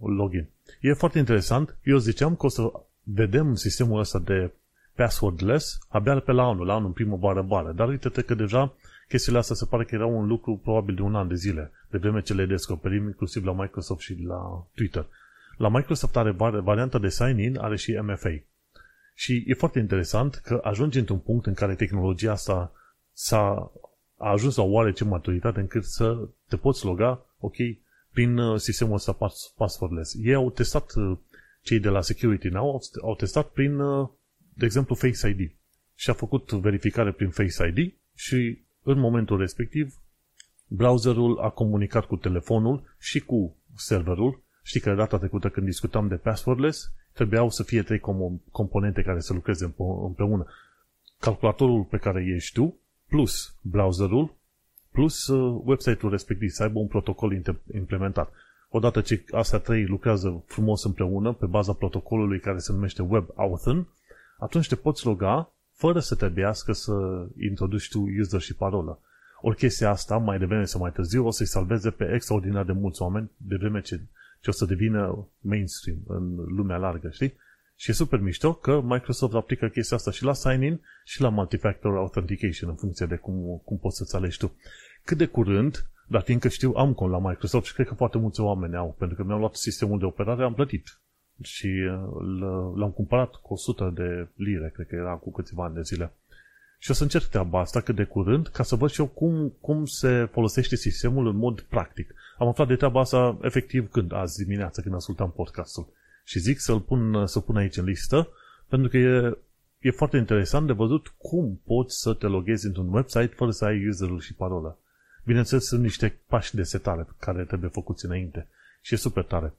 login. E foarte interesant. Eu ziceam că o să vedem sistemul ăsta de passwordless abia pe la anul, la anul în primăvară bară. Dar uite-te că deja chestiile astea se pare că era un lucru probabil de un an de zile, de vreme ce le descoperim inclusiv la Microsoft și la Twitter. La Microsoft are varianta de sign-in, are și MFA. Și e foarte interesant că ajungi într-un punct în care tehnologia asta s-a a ajuns la oarece maturitate încât să te poți loga, ok, prin uh, sistemul ăsta passwordless. Ei au testat, uh, cei de la Security Now, au, au testat prin, uh, de exemplu, Face ID. Și a făcut verificare prin Face ID și în momentul respectiv, browserul a comunicat cu telefonul și cu serverul. Știi că data trecută când discutam de passwordless, trebuiau să fie trei com- componente care să lucreze împreună. Calculatorul pe care ești tu, plus browserul, plus uh, website-ul respectiv, să aibă un protocol implementat. Odată ce astea trei lucrează frumos împreună pe baza protocolului care se numește WebAuthn, atunci te poți loga fără să trebuiască să introduci tu user și parolă. Ori chestia asta, mai devreme sau mai târziu, o să-i salveze pe extraordinar de mulți oameni, de vreme ce, ce o să devină mainstream în lumea largă, știi? Și e super mișto că Microsoft aplică chestia asta și la sign-in și la multifactor authentication în funcție de cum, cum poți să-ți alegi tu. Cât de curând, dar fiindcă știu, am cont la Microsoft și cred că foarte mulți oameni au, pentru că mi-au luat sistemul de operare, am plătit și uh, l-am cumpărat cu 100 de lire, cred că era cu câțiva ani de zile. Și o să încerc treaba asta cât de curând, ca să văd și eu cum, cum se folosește sistemul în mod practic. Am aflat de treaba asta efectiv când, azi dimineața, când ascultam podcastul. Și zic să-l pun, să pun aici în listă, pentru că e, e foarte interesant de văzut cum poți să te loghezi într-un website fără să ai userul și parola. Bineînțeles, sunt niște pași de setare care trebuie făcuți înainte. Și e super tare.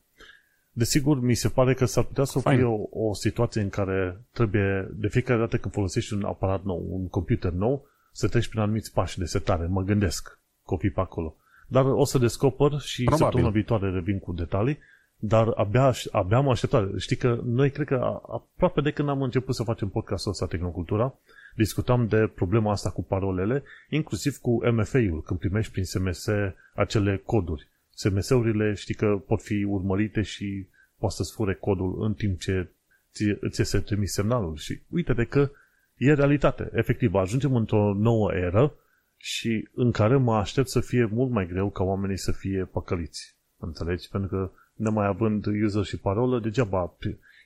Desigur, mi se pare că s-ar putea să fie o, o situație în care trebuie, de fiecare dată când folosești un aparat nou, un computer nou, să treci prin anumiți pași de setare. Mă gândesc, copii pe acolo. Dar o să descoper și Probabil. săptămâna viitoare revin cu detalii, dar abia, abia am așteptat. Știi că noi cred că aproape de când am început să facem podcastul ăsta Tehnocultura, discutam de problema asta cu parolele, inclusiv cu MFA-ul, când primești prin SMS acele coduri. SMS-urile știi că pot fi urmărite și poate să-ți fure codul în timp ce ți, ți se trimis semnalul. Și uite-te că e realitate. Efectiv, ajungem într-o nouă eră și în care mă aștept să fie mult mai greu ca oamenii să fie păcăliți. Înțelegi? Pentru că nemai având user și parolă, degeaba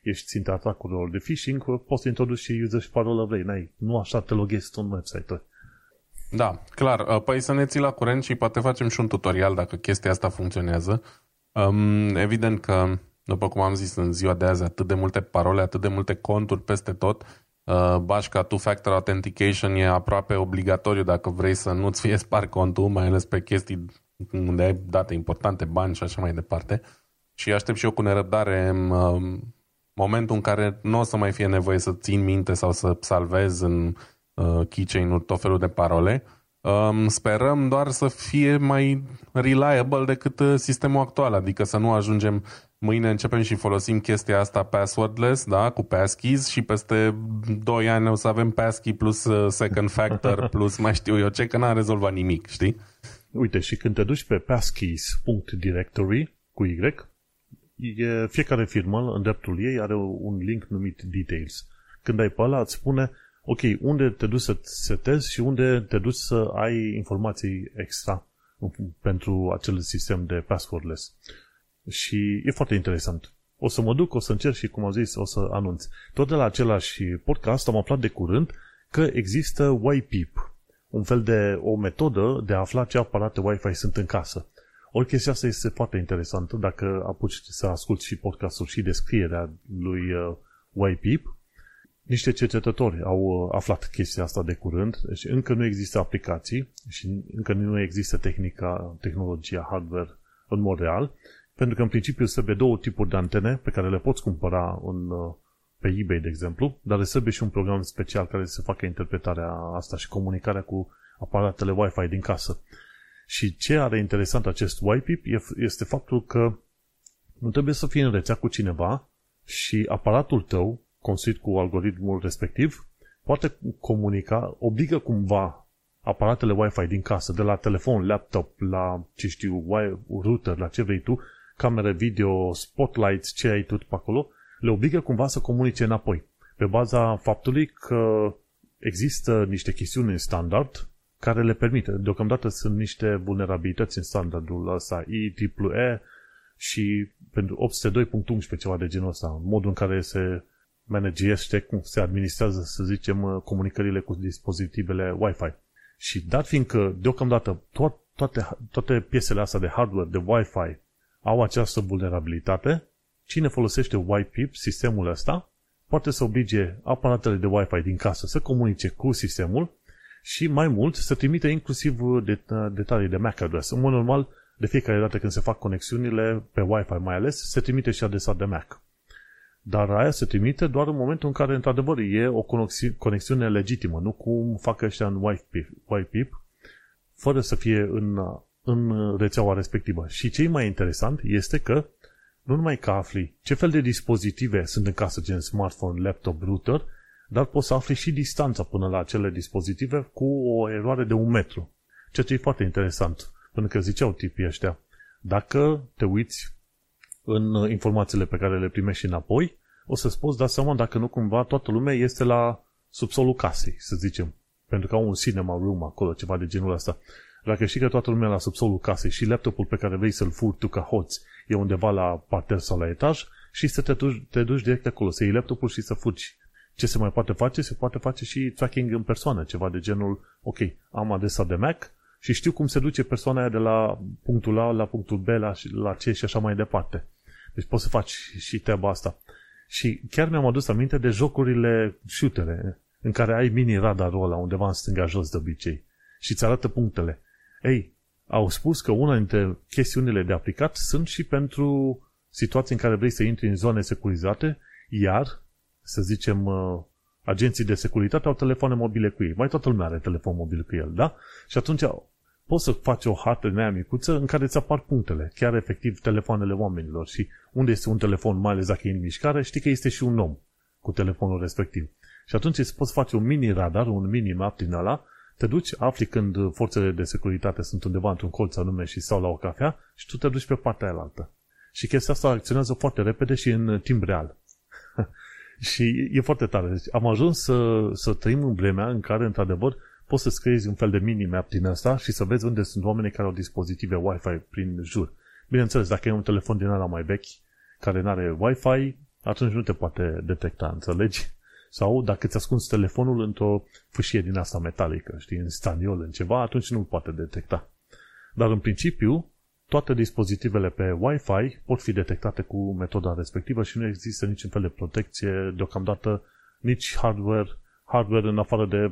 ești ținta atacurilor de phishing, poți să introduci și user și parolă vrei. N-ai, nu așa te loghezi tu în website Da, clar. Uh, păi să ne ții la curent și poate facem și un tutorial dacă chestia asta funcționează. Um, evident că, după cum am zis, în ziua de azi atât de multe parole, atât de multe conturi peste tot, uh, bașca two-factor authentication e aproape obligatoriu dacă vrei să nu-ți fie spart contul, mai ales pe chestii unde ai date importante, bani și așa mai departe. Și aștept și eu cu nerăbdare um, momentul în care nu o să mai fie nevoie să țin minte sau să salvez în uh, keychain-uri tot felul de parole. Um, sperăm doar să fie mai reliable decât uh, sistemul actual, adică să nu ajungem mâine începem și folosim chestia asta passwordless, da, cu passkeys și peste 2 ani o să avem passkey plus uh, second factor plus mai știu eu ce, că n-am rezolvat nimic, știi? Uite, și când te duci pe passkeys.directory cu Y, e, fiecare firmă în dreptul ei are un link numit details. Când ai pe ăla, îți spune ok, unde te duci să setezi și unde te duci să ai informații extra pentru acel sistem de passwordless. Și e foarte interesant. O să mă duc, o să încerc și, cum am zis, o să anunț. Tot de la același podcast am aflat de curând că există YPIP, un fel de o metodă de a afla ce aparate Wi-Fi sunt în casă. Ori chestia asta este foarte interesantă dacă apuci să asculti și podcastul și descrierea lui uh, YPIP. Niște cercetători au uh, aflat chestia asta de curând, deci încă nu există aplicații și încă nu există tehnica, tehnologia hardware în mod real, pentru că în principiu trebuie două tipuri de antene pe care le poți cumpăra în, uh, pe eBay, de exemplu, dar le trebuie și un program special care să facă interpretarea asta și comunicarea cu aparatele Wi-Fi din casă. Și ce are interesant acest YPIP este faptul că nu trebuie să fii în rețea cu cineva și aparatul tău, construit cu algoritmul respectiv, poate comunica, obligă cumva aparatele Wi-Fi din casă, de la telefon, laptop, la, ce știu, router, la ce vrei tu, camere video, spotlights, ce ai tu pe acolo, le obligă cumva să comunice înapoi. Pe baza faptului că există niște chestiuni în standard care le permite. Deocamdată sunt niște vulnerabilități în standardul ăsta IEEE și pentru 802.11 ceva de genul ăsta, modul în care se managește, cum se administrează, să zicem, comunicările cu dispozitivele Wi-Fi. Și dat fiindcă deocamdată to- toate, toate piesele astea de hardware, de Wi-Fi, au această vulnerabilitate, cine folosește YPIP, sistemul ăsta, poate să oblige aparatele de Wi-Fi din casă să comunice cu sistemul și mai mult să trimite inclusiv detalii de MAC address. În mod normal, de fiecare dată când se fac conexiunile pe Wi-Fi mai ales, se trimite și adresa de MAC. Dar aia se trimite doar în momentul în care, într-adevăr, e o conexiune legitimă, nu cum fac ăștia în YPIP, fără să fie în, în rețeaua respectivă. Și ce e mai interesant este că nu numai că afli ce fel de dispozitive sunt în casă, gen smartphone, laptop, router, dar poți să afli și distanța până la acele dispozitive cu o eroare de un metru. Ceea ce e foarte interesant, pentru că ziceau tipii ăștia, dacă te uiți în informațiile pe care le primești înapoi, o să-ți poți da seama dacă nu cumva toată lumea este la subsolul casei, să zicem. Pentru că au un cinema room acolo, ceva de genul ăsta. Dacă știi că toată lumea la subsolul casei și laptopul pe care vrei să-l furți tu ca hoț e undeva la parter sau la etaj și să te duci, te duci direct acolo, să iei laptopul și să fugi. Ce se mai poate face? Se poate face și tracking în persoană, ceva de genul, ok, am adresa de Mac și știu cum se duce persoana aia de la punctul A la punctul B la, la C și așa mai departe. Deci poți să faci și treaba asta. Și chiar mi-am adus aminte de jocurile shootere, în care ai mini radarul ăla undeva în stânga jos de obicei și îți arată punctele. Ei, au spus că una dintre chestiunile de aplicat sunt și pentru situații în care vrei să intri în zone securizate, iar, să zicem, uh, agenții de securitate au telefoane mobile cu ei. Mai toată lumea are telefon mobil cu el, da? Și atunci poți să faci o hartă din aia micuță în care îți apar punctele, chiar efectiv telefoanele oamenilor și unde este un telefon, mai ales dacă e în mișcare, știi că este și un om cu telefonul respectiv. Și atunci îți poți face un mini radar, un mini map din ăla te duci, afli când forțele de securitate sunt undeva într-un colț anume și stau la o cafea și tu te duci pe partea aia altă. Și chestia asta acționează foarte repede și în timp real. și e foarte tare. Deci am ajuns să, să trăim în vremea în care, într-adevăr, poți să creezi un fel de mini-map din asta și să vezi unde sunt oamenii care au dispozitive Wi-Fi prin jur. Bineînțeles, dacă e un telefon din ala mai vechi, care nu are Wi-Fi, atunci nu te poate detecta, înțelegi? Sau dacă ți ascunzi telefonul într-o fâșie din asta metalică, știi, în staniol, în ceva, atunci nu poate detecta. Dar în principiu, toate dispozitivele pe Wi-Fi pot fi detectate cu metoda respectivă și nu există niciun fel de protecție deocamdată, nici hardware, hardware în afară de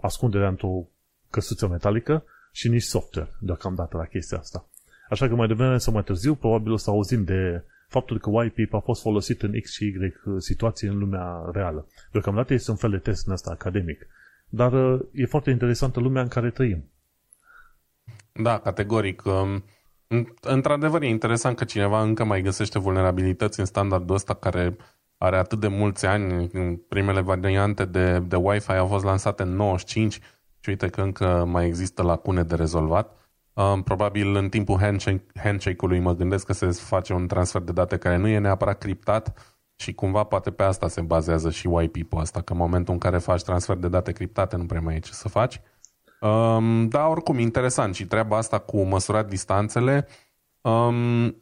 ascunderea într-o căsuță metalică și nici software deocamdată la chestia asta. Așa că mai devreme sau mai târziu, probabil o să auzim de faptul că YPIP a fost folosit în X și Y situații în lumea reală. Deocamdată este un fel de test în asta academic. Dar uh, e foarte interesantă lumea în care trăim. Da, categoric. Um, într-adevăr, e interesant că cineva încă mai găsește vulnerabilități în standardul ăsta care are atât de mulți ani. Primele variante de, de Wi-Fi au fost lansate în 95 și uite că încă mai există lacune de rezolvat. Um, probabil în timpul handshake, handshake-ului mă gândesc că se face un transfer de date care nu e neapărat criptat și cumva poate pe asta se bazează și YPP-ul ăsta, că în momentul în care faci transfer de date criptate nu prea mai e ce să faci. Um, da, oricum, interesant și treaba asta cu măsurat distanțele um,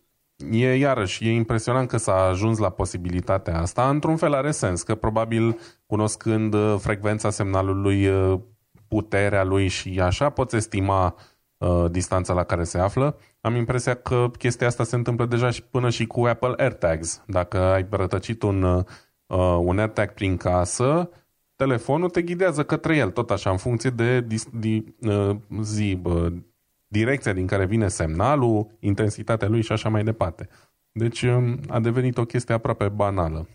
e iarăși, e impresionant că s-a ajuns la posibilitatea asta. Într-un fel are sens, că probabil cunoscând uh, frecvența semnalului, uh, puterea lui și așa, poți estima uh, distanța la care se află. Am impresia că chestia asta se întâmplă deja și până și cu Apple AirTags. Dacă ai rătăcit un, uh, un AirTag prin casă, telefonul te ghidează către el, tot așa, în funcție de di, di, uh, zi, uh, direcția din care vine semnalul, intensitatea lui și așa mai departe. Deci uh, a devenit o chestie aproape banală.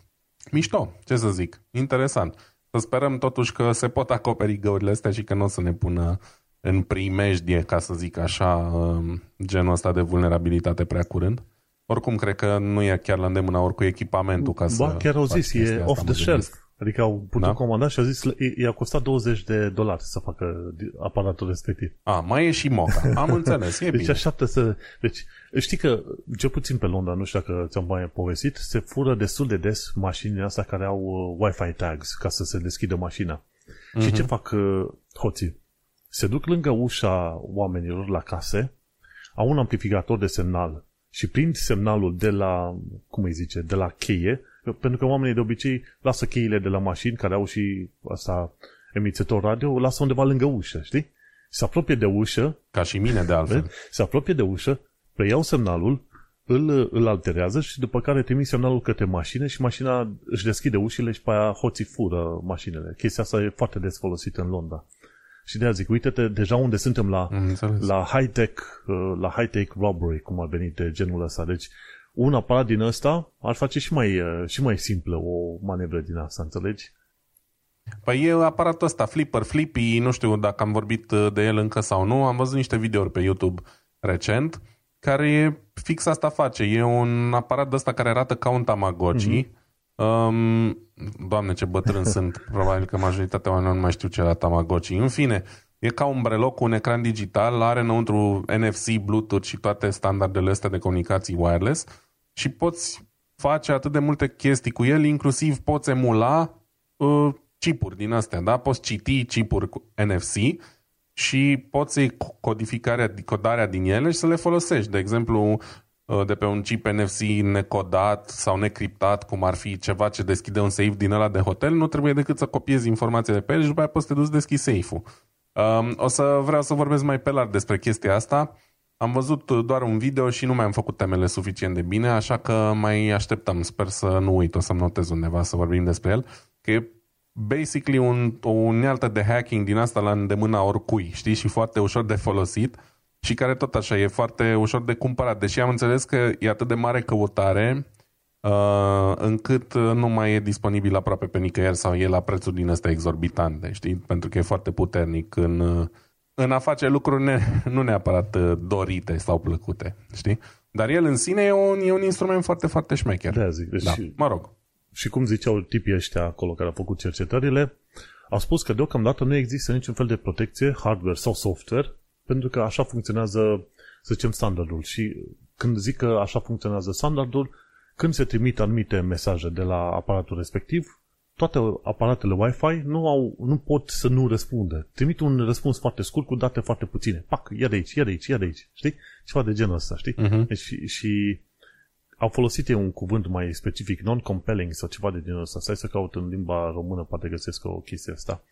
Mișto, ce să zic, interesant. Să sperăm totuși că se pot acoperi găurile astea și că nu o să ne pună în primejdie, ca să zic așa, um, genul ăsta de vulnerabilitate prea curând. Oricum, cred că nu e chiar la îndemâna ori cu echipamentul ca ba, să... chiar au zis, e off the shelf. Adică au putut da? comanda și au zis, i-a costat 20 de dolari să facă aparatul respectiv. A, mai e și moca. Am înțeles, e deci bine. așteaptă să... Deci, știi că, cel puțin pe Londra, nu știu dacă ți-am mai povestit, se fură destul de des mașinile astea care au uh, Wi-Fi tags ca să se deschidă mașina. Uh-huh. Și ce mhm. fac uh, hoții? Se duc lângă ușa oamenilor la case, au un amplificator de semnal și prind semnalul de la, cum îi zice, de la cheie, pentru că oamenii de obicei lasă cheile de la mașini care au și asta emițător radio, lasă undeva lângă ușă, știi? Se apropie de ușă. Ca și mine, de altfel. Se apropie de ușă, preiau semnalul, îl, îl alterează și după care trimit semnalul către mașină și mașina își deschide ușile și pe aia hoții fură mașinile. Chestia asta e foarte des folosită în Londra. Și de aia zic, uite-te deja unde suntem la, la high-tech, uh, la high-tech robbery, cum ar veni de genul ăsta. Deci, un aparat din ăsta ar face și mai, uh, și mai simplă o manevră din asta, înțelegi? Păi e aparatul ăsta, Flipper, Flippy, nu știu dacă am vorbit uh, de el încă sau nu, am văzut niște videouri pe YouTube recent, care e fix asta face. E un aparat de ăsta care arată ca un Tamagotchi, mm-hmm Um, doamne, ce bătrân sunt. Probabil că majoritatea oamenilor nu mai știu ce era Tamagotchi. În fine, e ca un breloc cu un ecran digital, are înăuntru NFC, Bluetooth și toate standardele astea de comunicații wireless și poți face atât de multe chestii cu el, inclusiv poți emula uh, chipuri din astea, da? Poți citi chipuri cu NFC și poți iei codificarea, decodarea din ele și să le folosești. De exemplu, Uh, de pe un chip NFC necodat sau necriptat, cum ar fi ceva ce deschide un safe din ăla de hotel, nu trebuie decât să copiezi informația de pe el și după aia poți să te duci deschizi safe-ul. Um, o să vreau să vorbesc mai pe larg despre chestia asta. Am văzut doar un video și nu mi-am făcut temele suficient de bine, așa că mai așteptăm. Sper să nu uit, o să-mi notez undeva să vorbim despre el. Că e basically un, o unealtă de hacking din asta la îndemâna oricui, știi, și foarte ușor de folosit și care tot așa e foarte ușor de cumpărat. Deși am înțeles că e atât de mare căutare uh, încât nu mai e disponibil aproape pe nicăieri sau e la prețuri din astea exorbitante, știi? Pentru că e foarte puternic în, în a face lucruri ne, nu neapărat uh, dorite sau plăcute, știi? Dar el în sine e un, e un instrument foarte, foarte șmecher. Da, zic. Deci, da. Mă rog. Și cum ziceau tipii ăștia acolo care au făcut cercetările, au spus că deocamdată nu există niciun fel de protecție, hardware sau software, pentru că așa funcționează, să zicem, standardul. Și când zic că așa funcționează standardul, când se trimit anumite mesaje de la aparatul respectiv, toate aparatele Wi-Fi nu, au, nu pot să nu răspundă. Trimit un răspuns foarte scurt cu date foarte puține. Pac, ia de aici, ia de aici, ia de aici. Știi? Ceva de genul ăsta, știi? Uh-huh. Deci, și, și au folosit un cuvânt mai specific, non-compelling sau ceva de genul ăsta. Stai să caut în limba română, poate găsesc o chestie asta.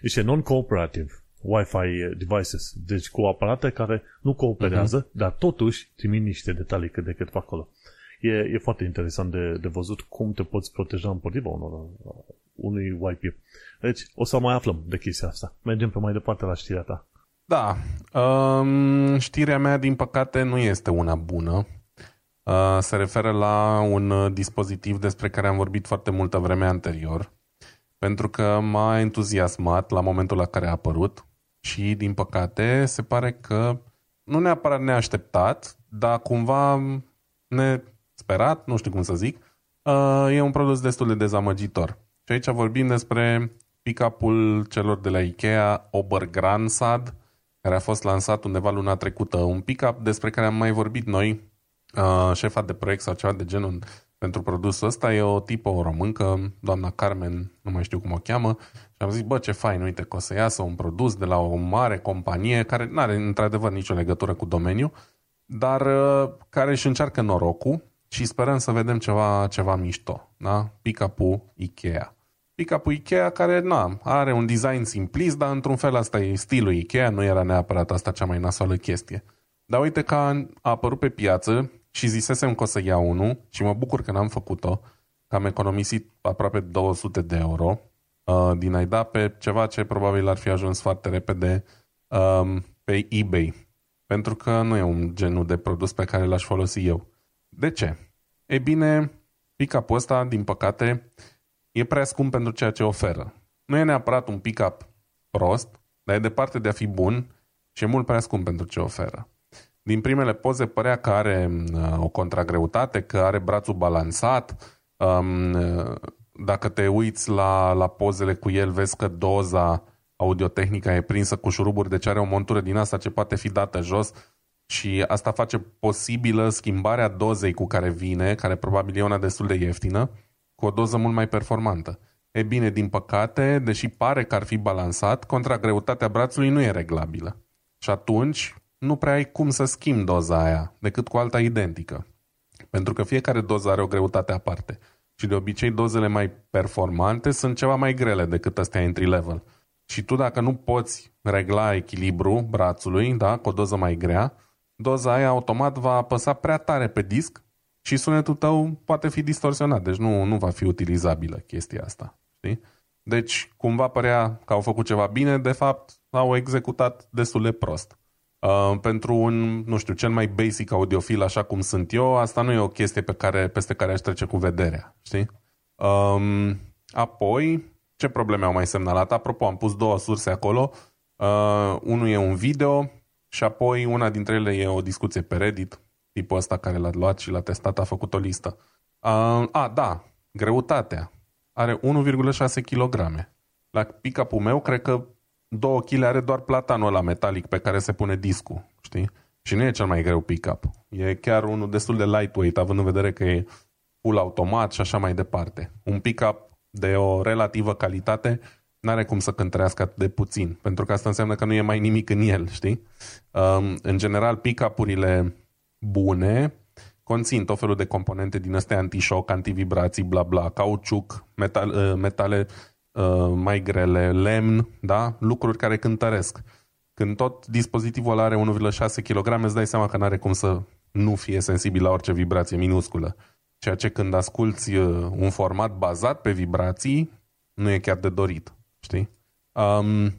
Este non-cooperative Wi-Fi devices, deci cu aparate care nu cooperează, uh-huh. dar totuși trimit niște detalii cât de cât fac acolo. E, e foarte interesant de, de văzut cum te poți proteja împotriva unor, unui WiFi. Deci, o să mai aflăm de chestia asta. Mergem pe mai departe la știrea ta. Da. Um, știrea mea, din păcate, nu este una bună. Uh, se referă la un dispozitiv despre care am vorbit foarte multă vreme anterior, pentru că m-a entuziasmat la momentul la care a apărut și, din păcate, se pare că nu neapărat neașteptat, dar cumva nesperat, nu știu cum să zic, uh, e un produs destul de dezamăgitor. Și aici vorbim despre pick-up-ul celor de la Ikea Obergransad, care a fost lansat undeva luna trecută. Un pick-up despre care am mai vorbit noi, uh, șefa de proiect sau ceva de genul pentru produsul ăsta, e o tipă, o româncă, doamna Carmen, nu mai știu cum o cheamă, și am zis, bă, ce fain, uite că o să iasă un produs de la o mare companie care nu are într-adevăr nicio legătură cu domeniul, dar uh, care își încearcă norocul și sperăm să vedem ceva, ceva mișto. Da? Pick-up-ul Ikea. Pick-up-ul Ikea care na, are un design simplist, dar într-un fel asta e stilul Ikea, nu era neapărat asta cea mai nasoală chestie. Dar uite că a apărut pe piață și zisesem că o să iau unul și mă bucur că n-am făcut-o, că am economisit aproape 200 de euro uh, din a da pe ceva ce probabil ar fi ajuns foarte repede um, pe eBay. Pentru că nu e un genul de produs pe care l-aș folosi eu. De ce? E bine, pick-up-ul ăsta, din păcate, e prea scump pentru ceea ce oferă. Nu e neapărat un pick-up prost, dar e departe de a fi bun și e mult prea scump pentru ce oferă. Din primele poze părea că are uh, o contragreutate, că are brațul balansat. Um, uh, dacă te uiți la, la pozele cu el, vezi că doza audiotehnică e prinsă cu șuruburi, deci are o montură din asta ce poate fi dată jos și asta face posibilă schimbarea dozei cu care vine, care probabil e una destul de ieftină, cu o doză mult mai performantă. E bine, din păcate, deși pare că ar fi balansat, contragreutatea brațului nu e reglabilă. Și atunci nu prea ai cum să schimbi doza aia, decât cu alta identică. Pentru că fiecare doză are o greutate aparte. Și de obicei dozele mai performante sunt ceva mai grele decât astea entry level. Și tu dacă nu poți regla echilibru brațului, da, cu o doză mai grea, doza aia automat va apăsa prea tare pe disc și sunetul tău poate fi distorsionat, deci nu, nu va fi utilizabilă chestia asta. Știi? Deci, cumva părea că au făcut ceva bine, de fapt au executat destul de prost. Uh, pentru un, nu știu, cel mai basic audiofil așa cum sunt eu, asta nu e o chestie pe care, peste care aș trece cu vederea, știi? Um, apoi, ce probleme au mai semnalat? Apropo, am pus două surse acolo. Uh, unul e un video și apoi una dintre ele e o discuție pe Reddit. Tipul ăsta care l-a luat și l-a testat a făcut o listă. Uh, a, da, greutatea. Are 1,6 kg. La pick-up-ul meu, cred că 2 kg are doar platanul ăla metalic pe care se pune discul, știi? Și nu e cel mai greu pick-up. E chiar unul destul de lightweight, având în vedere că e full automat și așa mai departe. Un pick-up de o relativă calitate n-are cum să cântărească atât de puțin, pentru că asta înseamnă că nu e mai nimic în el, știi? Um, în general, pick-up-urile bune conțin tot felul de componente din astea anti-shock, antivibrații, bla bla, cauciuc, metal, uh, metale uh, mai grele, lemn, da? Lucruri care cântăresc. Când tot dispozitivul ăla are 1,6 kg, îți dai seama că nu are cum să nu fie sensibil la orice vibrație minusculă. Ceea ce când asculti uh, un format bazat pe vibrații, nu e chiar de dorit. Știi? Um,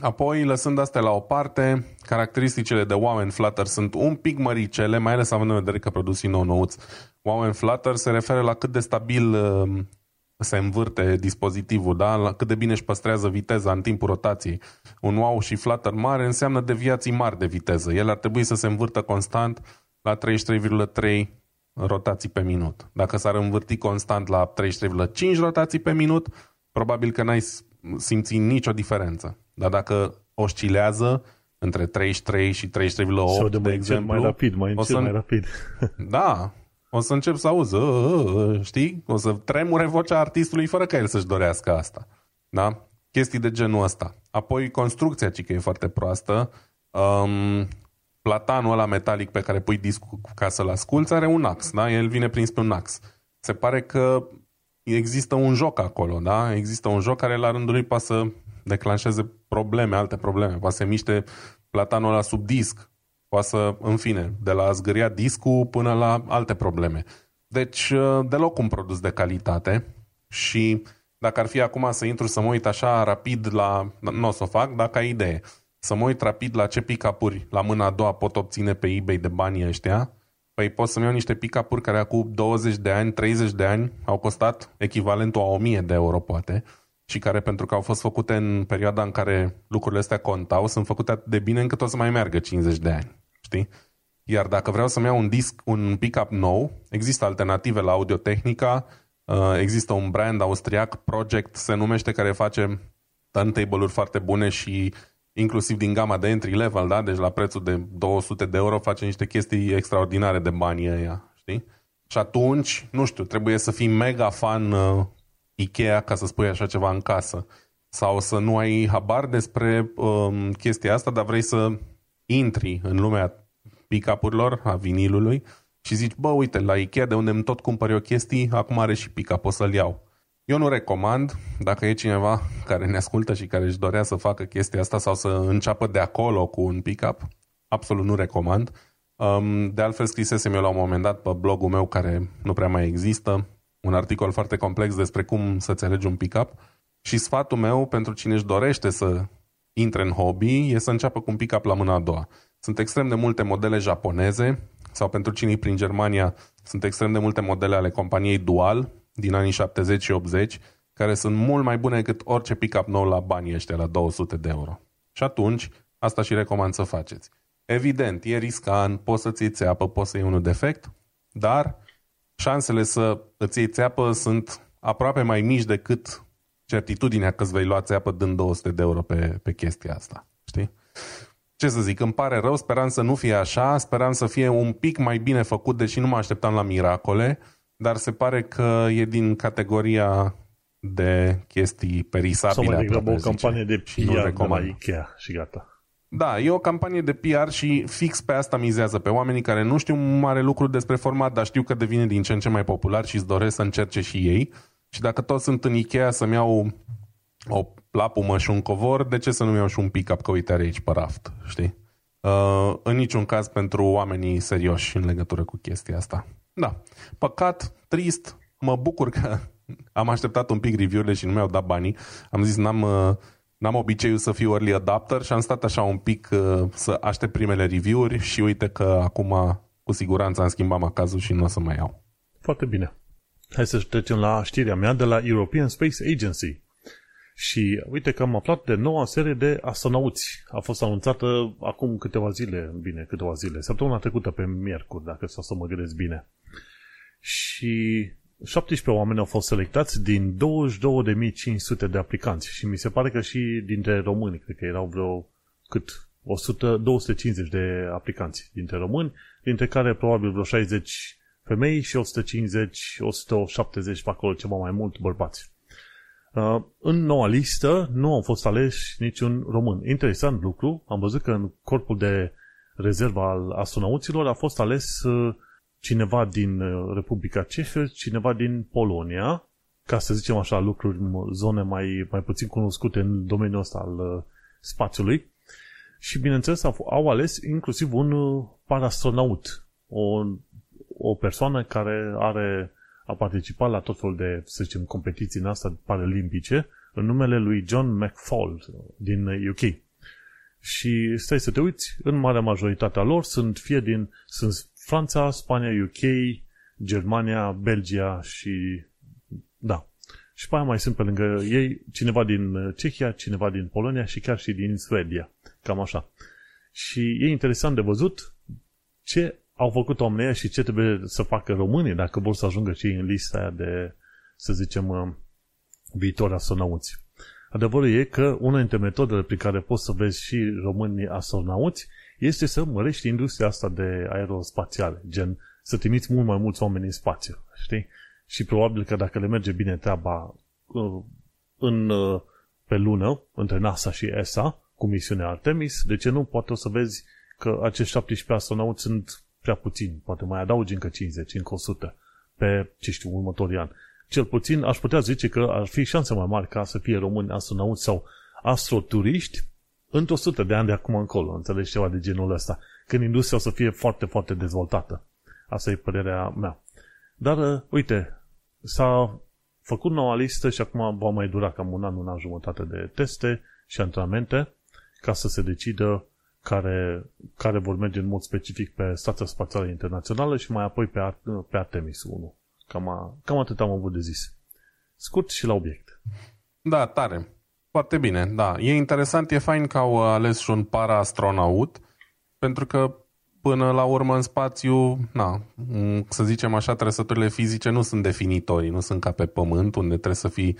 apoi, lăsând astea la o parte, caracteristicile de Wow and Flutter sunt un pic măricele, mai ales având în vedere că produsii nou-nouți. Wow and Flutter se referă la cât de stabil uh, se învârte dispozitivul, da? la cât de bine își păstrează viteza în timpul rotației. Un wow și flutter mare înseamnă deviații mari de viteză. El ar trebui să se învârtă constant la 33,3 rotații pe minut. Dacă s-ar învârti constant la 33,5 rotații pe minut, probabil că n-ai simți nicio diferență. Dar dacă oscilează între 33 și 33,8, de, de exemplu... mai rapid, mai încet, să... mai rapid. Da, o să încep să auzi, știi? O să tremure vocea artistului fără ca el să-și dorească asta. Da? Chestii de genul ăsta. Apoi construcția, ci că e foarte proastă. Um, platanul ăla metalic pe care pui discul ca să-l asculți are un ax, da? El vine prins pe un ax. Se pare că există un joc acolo, da? Există un joc care la rândul lui poate să declanșeze probleme, alte probleme. Poate să miște platanul ăla sub disc. Poate să, în fine, de la a zgâria discul până la alte probleme. Deci, uh, deloc un produs de calitate și dacă ar fi acum să intru să mă uit așa rapid la... Nu o să o fac, dacă ai idee. Să mă uit rapid la ce pick-up-uri la mâna a doua pot obține pe eBay de banii ăștia, păi pot să-mi iau niște pick-up-uri care acum 20 de ani, 30 de ani au costat echivalentul a 1000 de euro, poate, și care, pentru că au fost făcute în perioada în care lucrurile astea contau, sunt făcute atât de bine încât o să mai meargă 50 de ani. Știi? Iar dacă vreau să-mi iau un disc, un pick-up nou, există alternative la Audio-Technica, uh, există un brand austriac, Project se numește, care face turntable-uri foarte bune și inclusiv din gama de entry level, da? deci la prețul de 200 de euro face niște chestii extraordinare de bani ăia, știi? Și atunci, nu știu, trebuie să fii mega fan uh, Ikea ca să spui așa ceva în casă. Sau să nu ai habar despre um, chestia asta, dar vrei să intri în lumea pick-up-urilor, a vinilului, și zici, bă, uite, la Ikea, de unde îmi tot cumpăr eu chestii, acum are și pick-up, o să-l iau. Eu nu recomand, dacă e cineva care ne ascultă și care își dorea să facă chestia asta sau să înceapă de acolo cu un pick-up, absolut nu recomand. Um, de altfel scrisesem eu la un moment dat pe blogul meu care nu prea mai există, un articol foarte complex despre cum să-ți alegi un pick-up și sfatul meu pentru cine își dorește să intre în hobby e să înceapă cu un pick-up la mâna a doua. Sunt extrem de multe modele japoneze sau pentru cine prin Germania sunt extrem de multe modele ale companiei Dual din anii 70 și 80 care sunt mult mai bune decât orice pick-up nou la banii ăștia, la 200 de euro. Și atunci, asta și recomand să faceți. Evident, e riscant, poți să-ți iei țeapă, poți să iei unul defect, dar șansele să îți iei țeapă sunt aproape mai mici decât certitudinea că îți vei lua țeapă dând 200 de euro pe, pe chestia asta. Știi? Ce să zic, îmi pare rău, speram să nu fie așa, speram să fie un pic mai bine făcut, deși nu mă așteptam la miracole, dar se pare că e din categoria de chestii perisabile. Sau mai degrabă o campanie de PR de la Ikea și gata. Da, e o campanie de PR și fix pe asta mizează, pe oamenii care nu știu mare lucru despre format, dar știu că devine din ce în ce mai popular și îți doresc să încerce și ei. Și dacă toți sunt în Ikea să-mi iau o plapumă și un covor, de ce să nu iau și un pick-up, că uite are aici pe raft, știi? Uh, în niciun caz pentru oamenii serioși în legătură cu chestia asta. Da, păcat, trist, mă bucur că am așteptat un pic review-urile și nu mi-au dat banii. Am zis, n-am, uh, n-am obiceiul să fiu early adapter și am stat așa un pic uh, să aștept primele review-uri și uite că acum cu siguranță am schimbat macazul și nu o să mai iau. Foarte bine. Hai să trecem la știrea mea de la European Space Agency. Și uite că am aflat de noua serie de astronauți. A fost anunțată acum câteva zile, bine, câteva zile, săptămâna trecută pe miercuri, dacă să să mă gândesc bine. Și 17 oameni au fost selectați din 22.500 de aplicanți și mi se pare că și dintre români, cred că erau vreo cât 100, 250 de aplicanți dintre români, dintre care probabil vreo 60 femei și 150, 170 pe acolo, ceva mai mult bărbați. Uh, în noua listă nu au fost aleși niciun român. Interesant lucru, am văzut că în corpul de rezervă al astronauților a fost ales uh, cineva din uh, Republica Cehă, cineva din Polonia, ca să zicem așa lucruri, zone mai, mai puțin cunoscute în domeniul ăsta al spațiului. Și bineînțeles au ales inclusiv un parastronaut, o, o persoană care are a participat la tot felul de, să zicem, competiții în asta paralimpice în numele lui John McFall din UK. Și stai să te uiți, în marea majoritatea lor sunt fie din sunt Franța, Spania, UK, Germania, Belgia și da. Și pe aia mai sunt pe lângă ei cineva din Cehia, cineva din Polonia și chiar și din Suedia. Cam așa. Și e interesant de văzut ce au făcut oamenii și ce trebuie să facă românii dacă vor să ajungă și în lista aia de, să zicem, uh, viitori astronauți. Adevărul e că una dintre metodele prin care poți să vezi și românii astronauți este să mărești industria asta de aerospațiale, gen să trimiți mult mai mulți oameni în spațiu, știi? Și probabil că dacă le merge bine treaba uh, în, uh, pe lună, între NASA și ESA, cu misiunea Artemis, de ce nu poate o să vezi că acești 17 astronauți sunt prea puțini, poate mai adaugi încă 50, încă 100 pe, ce știu, următorii ani. Cel puțin aș putea zice că ar fi șanse mai mari ca să fie români astronauți sau astroturiști într 100 de ani de acum încolo, înțelegi ceva de genul ăsta, când industria o să fie foarte, foarte dezvoltată. Asta e părerea mea. Dar, uh, uite, s-a făcut noua listă și acum va mai dura cam un an, un an jumătate de teste și antrenamente ca să se decidă care, care vor merge în mod specific pe Stația Spațială Internațională și mai apoi pe, pe Artemis 1. Cam, a, cam atât am avut de zis. Scurt și la obiect. Da, tare. Foarte bine, da. E interesant, e fain că au ales și un para-astronaut, pentru că până la urmă în spațiu, na, să zicem așa, trăsăturile fizice nu sunt definitorii, nu sunt ca pe pământ, unde trebuie să fii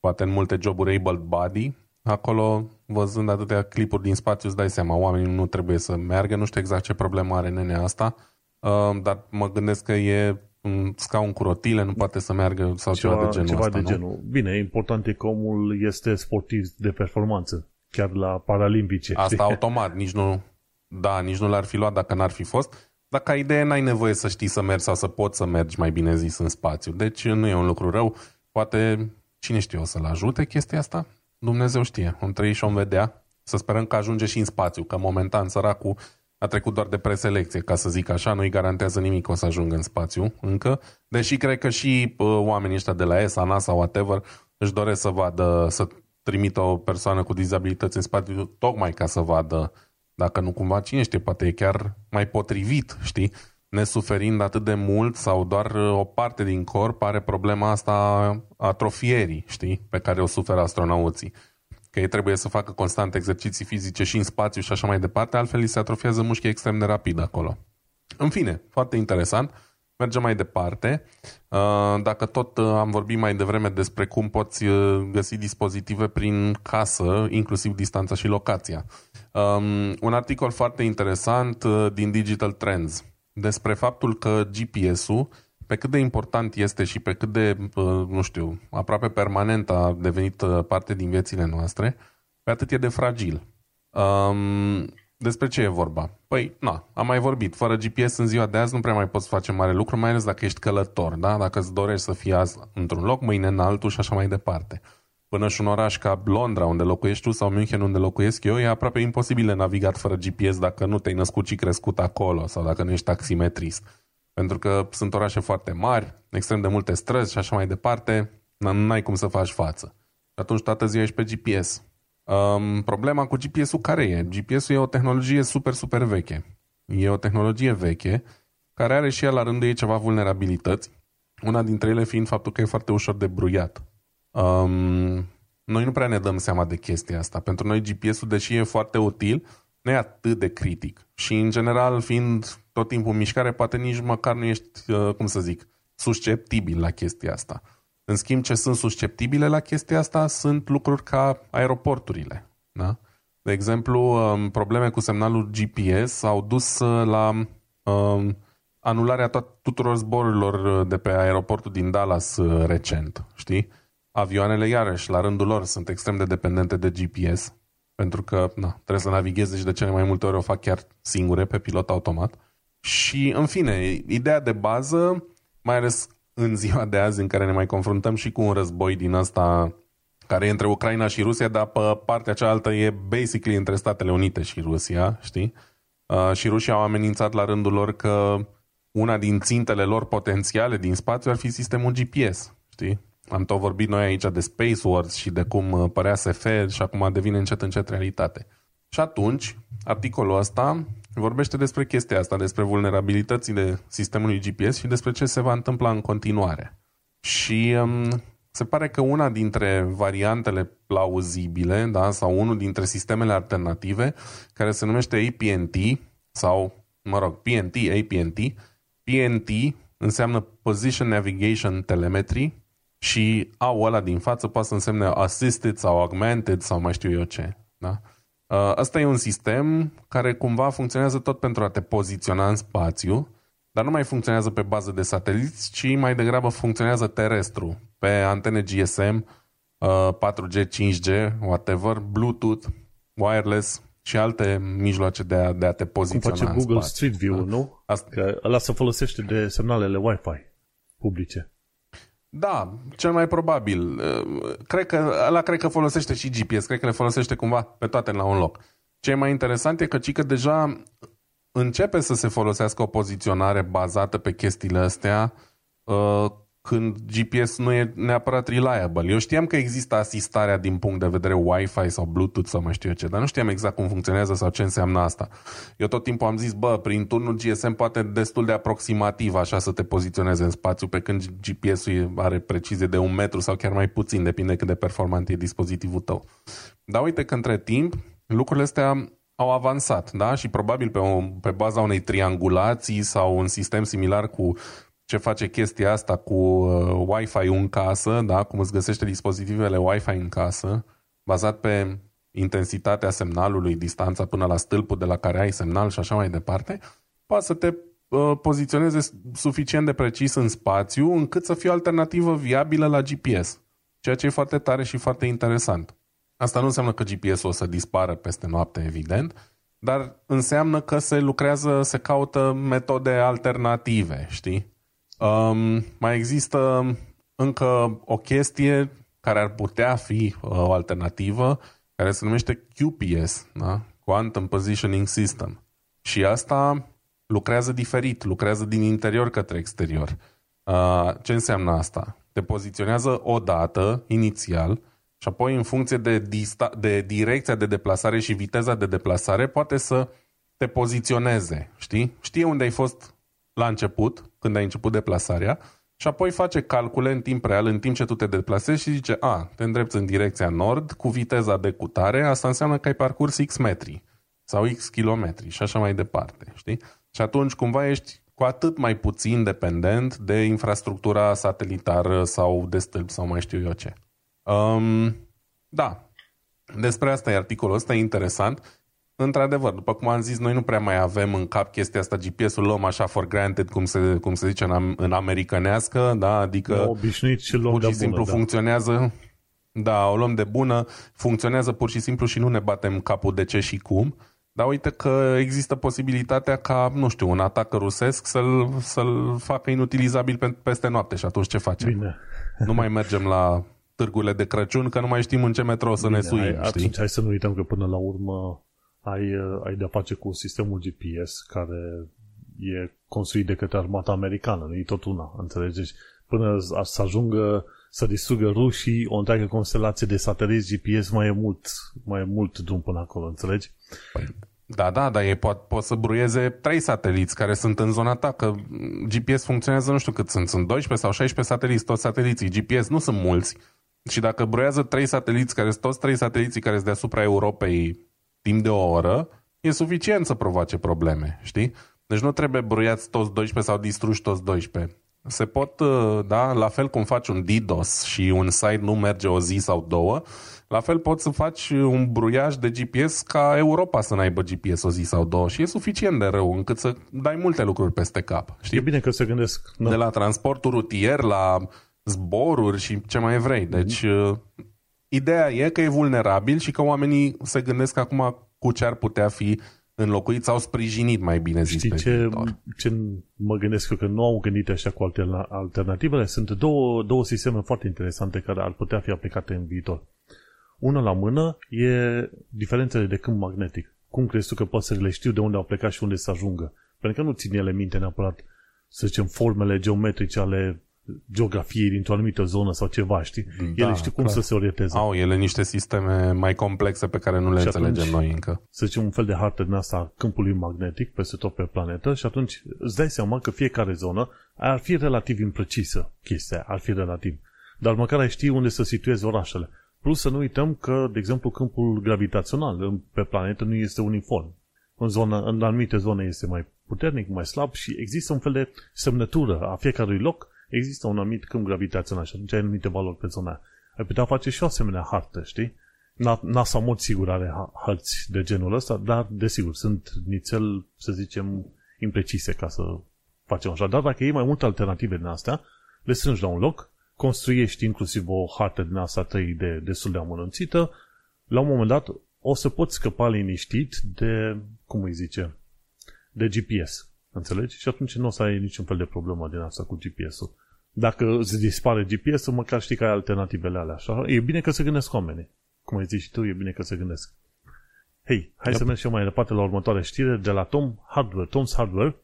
poate în multe joburi able body. Acolo, văzând atâtea clipuri din spațiu, îți dai seama, oamenii nu trebuie să meargă, nu știu exact ce problemă are nenea asta, uh, dar mă gândesc că e un scaun cu rotile, nu poate să meargă sau ceva, ceva de genul ceva ăsta, de nu? genul. Bine, important e că omul este sportiv de performanță, chiar la paralimpice. Asta știi? automat, nici nu, da, nici nu l-ar fi luat dacă n-ar fi fost. Dar ca idee n-ai nevoie să știi să mergi sau să poți să mergi, mai bine zis, în spațiu. Deci nu e un lucru rău. Poate, cine știe, o să-l ajute chestia asta? Dumnezeu știe. Om trăi și om vedea. Să sperăm că ajunge și în spațiu, că momentan săracul a trecut doar de preselecție, ca să zic așa, nu-i garantează nimic că o să ajungă în spațiu încă, deși cred că și uh, oamenii ăștia de la ESA, NASA, whatever, își doresc să vadă, să trimită o persoană cu dizabilități în spațiu, tocmai ca să vadă dacă nu cumva, cine știe, poate e chiar mai potrivit, știi? Nesuferind atât de mult sau doar uh, o parte din corp are problema asta a atrofierii, știi? Pe care o suferă astronauții că ei trebuie să facă constant exerciții fizice și în spațiu și așa mai departe, altfel li se atrofiază mușchii extrem de rapid acolo. În fine, foarte interesant. Mergem mai departe. Uh, dacă tot uh, am vorbit mai devreme despre cum poți uh, găsi dispozitive prin casă, inclusiv distanța și locația. Um, un articol foarte interesant din Digital Trends despre faptul că GPS-ul pe cât de important este și pe cât de, nu știu, aproape permanent a devenit parte din viețile noastre, pe atât e de fragil. Um, despre ce e vorba? Păi, na, am mai vorbit. Fără GPS în ziua de azi nu prea mai poți face mare lucru, mai ales dacă ești călător, da? Dacă îți dorești să fii azi într-un loc, mâine în altul și așa mai departe. Până și un oraș ca Londra, unde locuiești tu, sau München, unde locuiesc eu, e aproape imposibil de navigat fără GPS dacă nu te-ai născut și crescut acolo sau dacă nu ești taximetrist. Pentru că sunt orașe foarte mari, extrem de multe străzi și așa mai departe, nu ai cum să faci față. Și atunci toată ziua ești pe GPS. Um, problema cu GPS-ul care e? GPS-ul e o tehnologie super, super veche. E o tehnologie veche care are și ea la rândul ei ceva vulnerabilități, una dintre ele fiind faptul că e foarte ușor de bruiat. Um, noi nu prea ne dăm seama de chestia asta. Pentru noi GPS-ul, deși e foarte util, nu e atât de critic. Și în general, fiind tot timpul în mișcare, poate nici măcar nu ești, uh, cum să zic, susceptibil la chestia asta. În schimb, ce sunt susceptibile la chestia asta sunt lucruri ca aeroporturile. Da? De exemplu, um, probleme cu semnalul GPS au dus uh, la um, anularea tuturor zborurilor uh, de pe aeroportul din Dallas recent. Știi? Avioanele, iarăși, la rândul lor, sunt extrem de dependente de GPS pentru că na, trebuie să navigheze și de cele mai multe ori o fac chiar singure pe pilot automat. Și, în fine, ideea de bază, mai ales în ziua de azi în care ne mai confruntăm și cu un război din asta care e între Ucraina și Rusia, dar pe partea cealaltă e basically între Statele Unite și Rusia, știi? Uh, și rușii au amenințat la rândul lor că una din țintele lor potențiale din spațiu ar fi sistemul GPS, știi? Am tot vorbit noi aici de Space Wars și de cum uh, părea SF și acum devine încet încet realitate. Și atunci, articolul ăsta vorbește despre chestia asta, despre vulnerabilitățile sistemului GPS și despre ce se va întâmpla în continuare. Și um, se pare că una dintre variantele plauzibile, da, sau unul dintre sistemele alternative, care se numește APNT, sau, mă rog, PNT, APNT, PNT înseamnă Position Navigation Telemetry, și au ăla din față poate să însemne assisted sau augmented sau mai știu eu ce. Da? Ăsta uh, e un sistem care cumva funcționează tot pentru a te poziționa în spațiu, dar nu mai funcționează pe bază de sateliți, ci mai degrabă funcționează terestru, pe antene GSM, 4G, 5G, whatever, Bluetooth, wireless și alte mijloace de a, de a te poziționa Cum face Google spațiu. Street View, da? nu? Asta... Că ăla se folosește de semnalele Wi-Fi publice. Da, cel mai probabil. Cred că, ăla cred că folosește și GPS, cred că le folosește cumva pe toate la un loc. Ce e mai interesant e că, că deja începe să se folosească o poziționare bazată pe chestiile astea uh, când GPS nu e neapărat reliable. Eu știam că există asistarea din punct de vedere Wi-Fi sau Bluetooth sau mai știu eu ce, dar nu știam exact cum funcționează sau ce înseamnă asta. Eu tot timpul am zis, bă, prin turnul GSM poate destul de aproximativ așa să te poziționeze în spațiu, pe când GPS-ul are precizie de un metru sau chiar mai puțin, depinde cât de performant e dispozitivul tău. Dar uite că între timp lucrurile astea au avansat, da? Și probabil pe, o, pe baza unei triangulații sau un sistem similar cu ce face chestia asta cu uh, Wi-Fi în casă, da? cum îți găsește dispozitivele Wi-Fi în casă, bazat pe intensitatea semnalului, distanța până la stâlpul de la care ai semnal și așa mai departe, poate să te uh, poziționeze suficient de precis în spațiu încât să fie o alternativă viabilă la GPS, ceea ce e foarte tare și foarte interesant. Asta nu înseamnă că GPS-ul o să dispară peste noapte, evident, dar înseamnă că se lucrează, se caută metode alternative, știi? Um, mai există încă o chestie care ar putea fi uh, o alternativă, care se numește QPS, da? Quantum Positioning System. Și asta lucrează diferit, lucrează din interior către exterior. Uh, ce înseamnă asta? Te poziționează o dată, inițial, și apoi în funcție de, dista- de direcția de deplasare și viteza de deplasare poate să te poziționeze, știi? Știe unde ai fost la început, când ai început deplasarea, și apoi face calcule în timp real, în timp ce tu te deplasezi și zice, a, te îndrepți în direcția nord cu viteza de cutare, asta înseamnă că ai parcurs X metri sau X kilometri și așa mai departe, știi? Și atunci cumva ești cu atât mai puțin dependent de infrastructura satelitară sau de stâlp sau mai știu eu ce. Um, da, despre asta e articolul ăsta, e interesant. Într-adevăr, după cum am zis, noi nu prea mai avem în cap chestia asta, GPS-ul luăm așa for granted, cum se, cum se zice în, în americanească, da? adică da, obișnuit și luăm pur și simplu bună, da. funcționează, da, o luăm de bună, funcționează pur și simplu și nu ne batem capul de ce și cum. Dar uite că există posibilitatea ca, nu știu, un atac rusesc să-l, să-l facă inutilizabil pe, peste noapte și atunci ce facem? Bine. Nu mai mergem la târgurile de Crăciun, că nu mai știm în ce metro să Bine, ne suim, hai, știi? Atunci hai să nu uităm că până la urmă ai, uh, ai de-a face cu sistemul GPS care e construit de către armata americană, nu e tot una, înțelegeți? Până să ajungă să distrugă rușii o întreagă constelație de sateliți GPS mai e mult, mai e mult drum până acolo, înțelegi? Păi, da, da, dar ei pot, pot să bruieze trei sateliți care sunt în zona ta, că GPS funcționează nu știu cât sunt, sunt 12 sau 16 sateliți, toți sateliții. GPS nu sunt mulți. Și dacă bruiază trei sateliți, care sunt toți trei sateliții care sunt deasupra Europei timp de o oră, e suficient să provoace probleme, știi? Deci nu trebuie bruiați toți 12 sau distruși toți 12. Se pot, da, la fel cum faci un DDoS și un site nu merge o zi sau două, la fel poți să faci un bruiaj de GPS ca Europa să n-aibă GPS o zi sau două și e suficient de rău încât să dai multe lucruri peste cap. Știi? E bine că se gândesc. De la transportul rutier, la zboruri și ce mai vrei. Deci, mm-hmm. Ideea e că e vulnerabil și că oamenii se gândesc acum cu ce ar putea fi înlocuit sau sprijinit, mai bine zis, Știi pe ce, viitor. ce mă gândesc eu că nu au gândit așa cu alterna- alternativele? Sunt două, două sisteme foarte interesante care ar putea fi aplicate în viitor. Una la mână e diferențele de câmp magnetic. Cum crezi tu că păsările știu de unde au plecat și unde să ajungă? Pentru că nu țin ele minte neapărat, să zicem, formele geometrice ale geografiei dintr-o anumită zonă sau ceva, știi? Da, ele știu cum clar. să se orienteze. Au ele niște sisteme mai complexe pe care nu le Și înțelegem atunci- noi încă. să zicem, un fel de hartă din asta a câmpului magnetic peste tot pe planetă și atunci îți dai seama că fiecare zonă ar fi relativ imprecisă chestia, ar fi relativ. Dar măcar ai ști unde să situezi orașele. Plus să nu uităm că, de exemplu, câmpul gravitațional pe planetă nu este uniform. În, zonă, în anumite zone este mai puternic, mai slab și există un fel de semnătură a fiecărui loc, există un anumit câmp gravitațional și atunci ai anumite valori pe zona aia. Ai putea face și o asemenea hartă, știi? Na- NASA, în mod sigur, are ha- hărți de genul ăsta, dar, desigur, sunt nițel, să zicem, imprecise ca să facem așa. Dar dacă iei mai multe alternative din astea, le strângi la un loc, construiești inclusiv o hartă din asta 3D destul de amănunțită, la un moment dat o să poți scăpa liniștit de, cum îi zice, de GPS. Înțelegi? Și atunci nu o să ai niciun fel de problemă din asta cu GPS-ul. Dacă îți dispare GPS-ul, măcar știi că ai alternativele alea. Așa? E bine că se gândesc oamenii. Cum ai zis și tu, e bine că se gândesc. Hei, hai yep. să mergem mai departe la următoarea știre de la Tom Hardware, Tom's Hardware.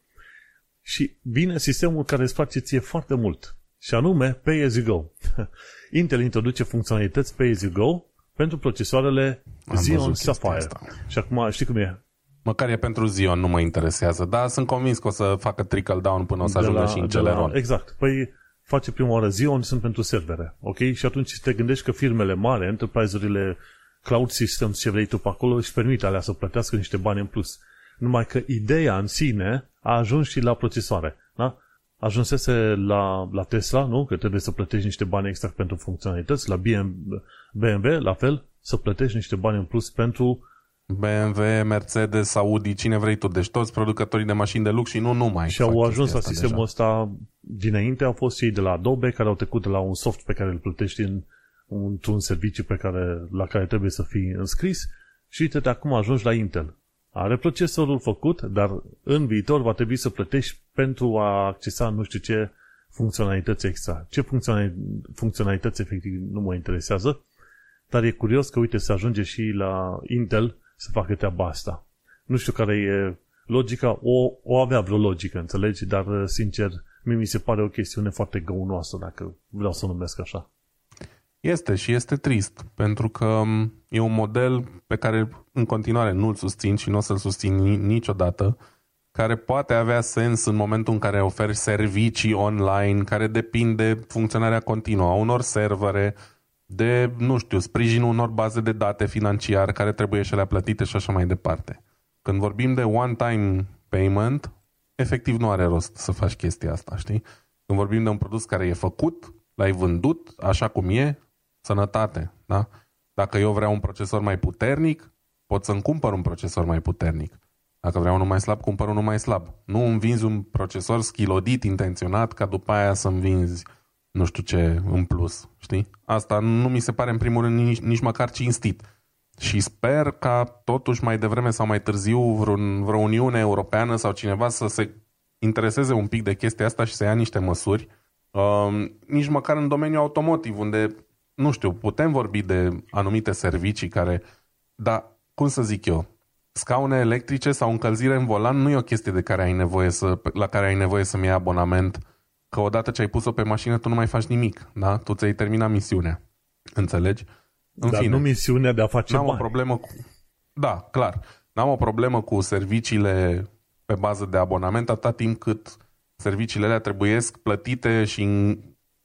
Și vine sistemul care îți face ție foarte mult. Și anume Pay As You Go. Intel introduce funcționalități Pay As You Go pentru procesoarele Am Xeon Sapphire. Și acum știi cum e? Măcar e pentru Xeon, nu mă interesează, dar sunt convins că o să facă trickle down până o să ajungă la, și în Celeron. La, exact. Păi face prima oară Xeon, sunt pentru servere. Ok? Și atunci te gândești că firmele mari, enterprise-urile, cloud systems, ce vrei tu pe acolo, își permite alea să plătească niște bani în plus. Numai că ideea în sine a ajuns și la procesoare. Da? Ajunsese la, la Tesla, nu? Că trebuie să plătești niște bani extra pentru funcționalități. La BMW, la fel, să plătești niște bani în plus pentru BMW, Mercedes, Audi, cine vrei tu, deci toți producătorii de mașini de lux și nu numai. Și au ajuns la sistemul deja. ăsta dinainte, au fost cei de la Adobe care au trecut de la un soft pe care îl plătești în, într-un serviciu pe care, la care trebuie să fii înscris și uite de acum ajungi la Intel. Are procesorul făcut, dar în viitor va trebui să plătești pentru a accesa nu știu ce funcționalități extra. Ce funcționalități efectiv nu mă interesează, dar e curios că uite se ajunge și la Intel să facă treaba asta. Nu știu care e logica, o, o avea vreo logică, înțelegi? Dar, sincer, mie mi se pare o chestiune foarte găunoasă, dacă vreau să o numesc așa. Este și este trist, pentru că e un model pe care în continuare nu-l susțin și nu o să-l susțin niciodată, care poate avea sens în momentul în care oferi servicii online care depind de funcționarea continuă a unor servere, de, nu știu, sprijinul unor baze de date financiare care trebuie și le plătite și așa mai departe. Când vorbim de one-time payment, efectiv nu are rost să faci chestia asta, știi? Când vorbim de un produs care e făcut, l-ai vândut așa cum e, sănătate, da? Dacă eu vreau un procesor mai puternic, pot să-mi cumpăr un procesor mai puternic. Dacă vreau unul mai slab, cumpăr unul mai slab. Nu îmi vinzi un procesor schilodit intenționat ca după aia să-mi vinzi nu știu ce în plus, știi? Asta nu mi se pare în primul rând nici, nici măcar cinstit. Și sper ca totuși mai devreme sau mai târziu vreun, vreo Uniune Europeană sau cineva să se intereseze un pic de chestia asta și să ia niște măsuri. Uh, nici măcar în domeniul automotiv, unde, nu știu, putem vorbi de anumite servicii care, dar, cum să zic eu, scaune electrice sau încălzire în volan nu e o chestie de care ai nevoie să, la care ai nevoie să-mi iei abonament că odată ce ai pus-o pe mașină, tu nu mai faci nimic, da? Tu ți-ai terminat misiunea. Înțelegi? În Dar fine, nu misiunea de a face n-am bani. o problemă cu... Da, clar. N-am o problemă cu serviciile pe bază de abonament atâta timp cât serviciile alea trebuiesc plătite și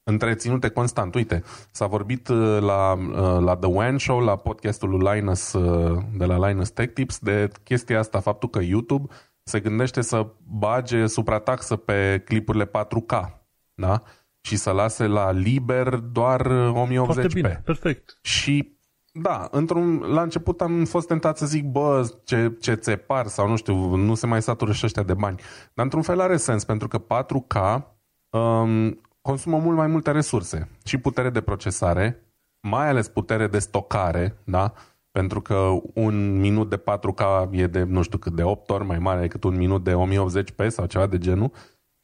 întreținute constant. Uite, s-a vorbit uh, la, uh, la The One Show, la podcastul lui Linus, uh, de la Linus Tech Tips, de chestia asta, faptul că YouTube se gândește să bage suprataxă pe clipurile 4K, da? Și să lase la liber doar 1080p. Foarte bine, perfect. Și da, într-un, la început am fost tentat să zic, bă, ce, ce țepar sau nu știu, nu se mai satură și ăștia de bani. Dar într-un fel are sens, pentru că 4K um, consumă mult mai multe resurse și putere de procesare, mai ales putere de stocare, da? pentru că un minut de 4K e de nu știu cât de 8 ori mai mare decât un minut de 1080p sau ceva de genul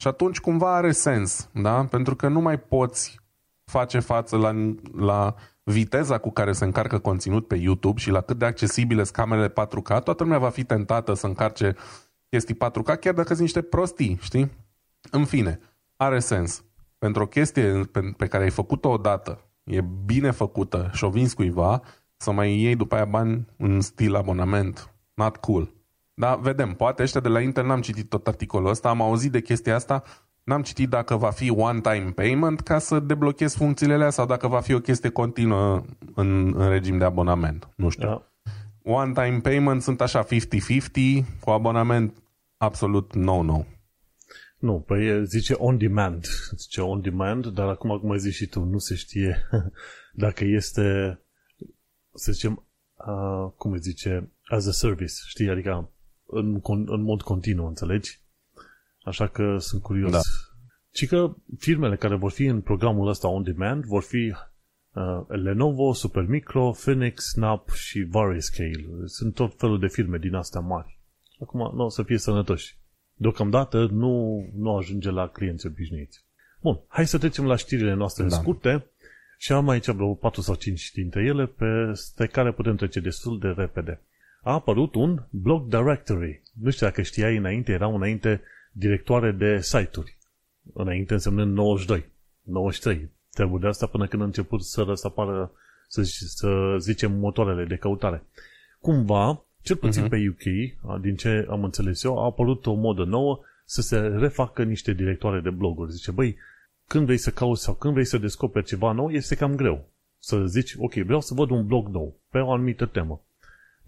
și atunci cumva are sens, da? Pentru că nu mai poți face față la, la viteza cu care se încarcă conținut pe YouTube și la cât de accesibile sunt camerele 4K, toată lumea va fi tentată să încarce chestii 4K, chiar dacă sunt niște prostii, știi? În fine, are sens. Pentru o chestie pe, pe care ai făcut-o odată, e bine făcută și o vinzi cuiva, să mai iei după aia bani în stil abonament. Not cool. Da, vedem. Poate ăștia de la Intel n-am citit tot articolul ăsta, am auzit de chestia asta, n-am citit dacă va fi one-time payment ca să deblochez funcțiile alea sau dacă va fi o chestie continuă în, în regim de abonament. Nu știu. Da. One-time payment sunt așa 50-50, cu abonament absolut no-no. Nu, păi zice on demand. Zice on demand, dar acum, cum ai zis și tu, nu se știe dacă este să zicem, uh, cum îi zice, as a service, știi? Adică în, în mod continuu, înțelegi? Așa că sunt curios. Da. Și că firmele care vor fi în programul ăsta on demand vor fi Uh, Lenovo, Supermicro, Phoenix, Snap și Variscale. Sunt tot felul de firme din astea mari. Acum nu o să fie sănătoși. Deocamdată nu, nu ajunge la clienți obișnuiți. Bun, hai să trecem la știrile noastre da. scurte și am aici vreo 4 sau 5 dintre ele pe care putem trece destul de repede. A apărut un blog directory. Nu știu dacă știai înainte, erau înainte directoare de site-uri. Înainte însemnând 92, 93. Trebuie de asta până când a început să, să apară, să, să zicem, motoarele de căutare. Cumva, cel puțin uh-huh. pe UK, din ce am înțeles eu, a apărut o modă nouă să se refacă niște directoare de bloguri. Zice, băi, când vrei să cauți sau când vrei să descoperi ceva nou, este cam greu. Să zici, ok, vreau să văd un blog nou pe o anumită temă.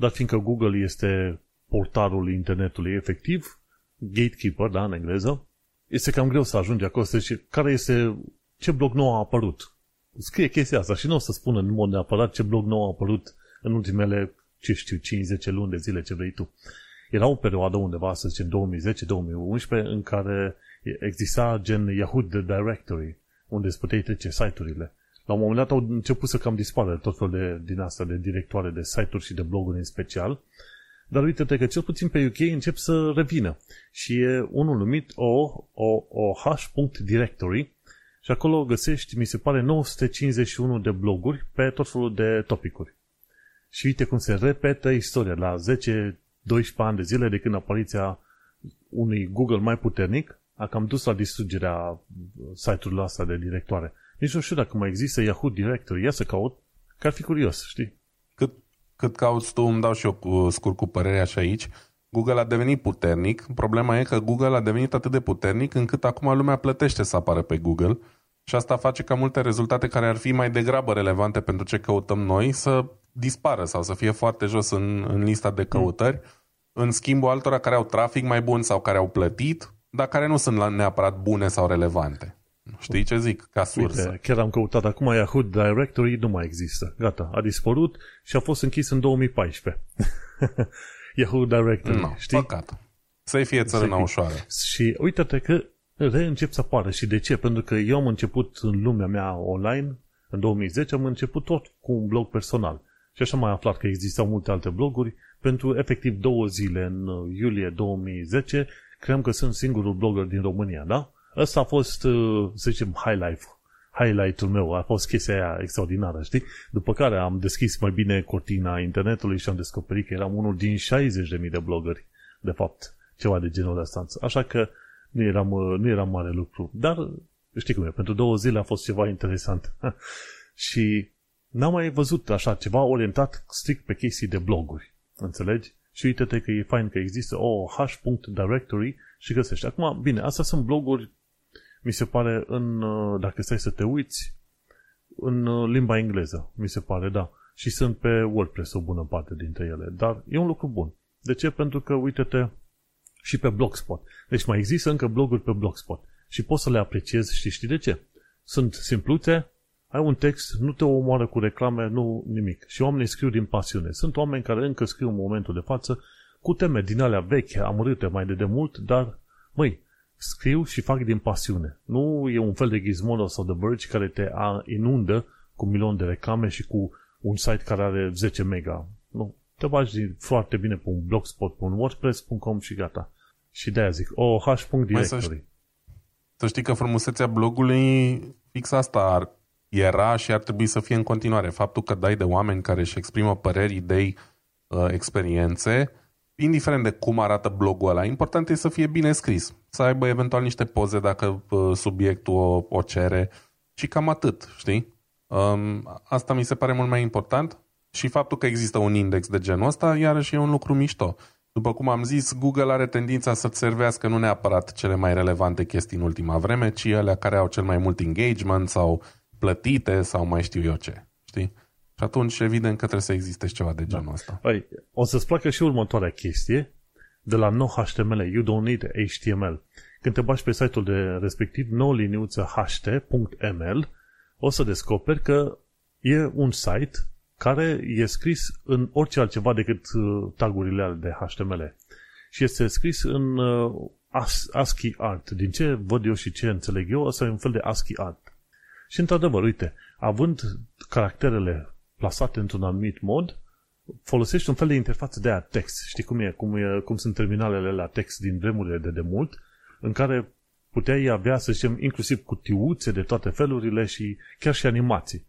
Dar fiindcă Google este portarul internetului efectiv, gatekeeper, da, în engleză, este cam greu să ajungi acolo să zici care este, ce blog nou a apărut. Scrie chestia asta și nu o să spună în mod neapărat ce blog nou a apărut în ultimele, ce știu, 5-10 luni de zile, ce vrei tu. Era o perioadă undeva, să zicem, 2010-2011, în care exista gen Yahoo The Directory, unde îți puteai trece site-urile. La un moment dat au început să cam dispară tot felul de, din asta, de directoare de site-uri și de bloguri în special, dar uite-te că cel puțin pe UK încep să revină. Și e unul numit o, o, o h.directory și acolo găsești, mi se pare, 951 de bloguri pe tot felul de topicuri. Și uite cum se repetă istoria la 10-12 ani de zile de când apariția unui Google mai puternic a cam dus la distrugerea site-urilor astea de directoare. Nici nu știu dacă mai există Yahoo Directory. Ia să caut, că ar fi curios, știi? Cât, cât cauți tu, îmi dau și eu cu, scurt cu părerea și aici. Google a devenit puternic. Problema e că Google a devenit atât de puternic încât acum lumea plătește să apară pe Google și asta face ca multe rezultate care ar fi mai degrabă relevante pentru ce căutăm noi să dispară sau să fie foarte jos în, în lista de căutări, mm. în schimbul altora care au trafic mai bun sau care au plătit, dar care nu sunt neapărat bune sau relevante. Știi ce zic? Ca sursă. Uite, chiar am căutat acum Yahoo Directory, nu mai există. Gata, a dispărut și a fost închis în 2014. Yahoo Directory, no, știi? Păcat. Să-i fie țărâna ușoară. Și uite-te că reîncep să apară. Și de ce? Pentru că eu am început în lumea mea online, în 2010, am început tot cu un blog personal. Și așa am mai aflat că existau multe alte bloguri. Pentru efectiv două zile, în iulie 2010, cream că sunt singurul blogger din România, da? Ăsta a fost, uh, să zicem, highlight highlight-ul meu, a fost chestia aia extraordinară, știi? După care am deschis mai bine cortina internetului și am descoperit că eram unul din 60.000 de blogări, de fapt, ceva de genul ăsta. Așa că nu eram, uh, nu eram mare lucru. Dar, știi cum e, pentru două zile a fost ceva interesant. și n-am mai văzut așa ceva orientat strict pe chestii de bloguri. Înțelegi? Și uite-te că e fain că există o h.directory și găsești. Acum, bine, astea sunt bloguri mi se pare, în, uh, dacă stai să te uiți, în uh, limba engleză, mi se pare, da. Și sunt pe WordPress o bună parte dintre ele. Dar e un lucru bun. De ce? Pentru că, uite-te, și pe Blogspot. Deci mai există încă bloguri pe Blogspot. Și poți să le apreciezi și știi de ce. Sunt simpluțe, ai un text, nu te omoară cu reclame, nu nimic. Și oamenii scriu din pasiune. Sunt oameni care încă scriu în momentul de față cu teme din alea vechi, amărâte mai de demult, dar, măi, scriu și fac din pasiune. Nu e un fel de Gizmodo sau de Verge care te inundă cu milion de reclame și cu un site care are 10 mega. Nu. Te bagi foarte bine pe un blogspot, pe un wordpress.com și gata. Și de-aia zic, oh.directory. Să, să știi că frumusețea blogului fix asta ar, era și ar trebui să fie în continuare. Faptul că dai de oameni care își exprimă păreri, idei, uh, experiențe, indiferent de cum arată blogul ăla, important e să fie bine scris. Să aibă eventual niște poze dacă uh, subiectul o, o cere și cam atât, știi? Um, asta mi se pare mult mai important și faptul că există un index de genul ăsta, iarăși e un lucru mișto. După cum am zis, Google are tendința să-ți servească nu neapărat cele mai relevante chestii în ultima vreme, ci alea care au cel mai mult engagement sau plătite sau mai știu eu ce. Știi? Și atunci, evident că trebuie să existe și ceva de genul da. ăsta. Păi, o să-ți placă și următoarea chestie de la no HTML, you don't need HTML. Când te bagi pe site-ul de respectiv, no liniuță ht.ml, o să descoperi că e un site care e scris în orice altceva decât uh, tagurile de HTML. Și este scris în uh, ASCII art. Din ce văd eu și ce înțeleg eu, ăsta e un fel de ASCII art. Și într-adevăr, uite, având caracterele plasate într-un anumit mod, folosești un fel de interfață de a text. Știi cum e? Cum, e, cum sunt terminalele la text din vremurile de demult, în care puteai avea, să zicem, inclusiv cutiuțe de toate felurile și chiar și animații.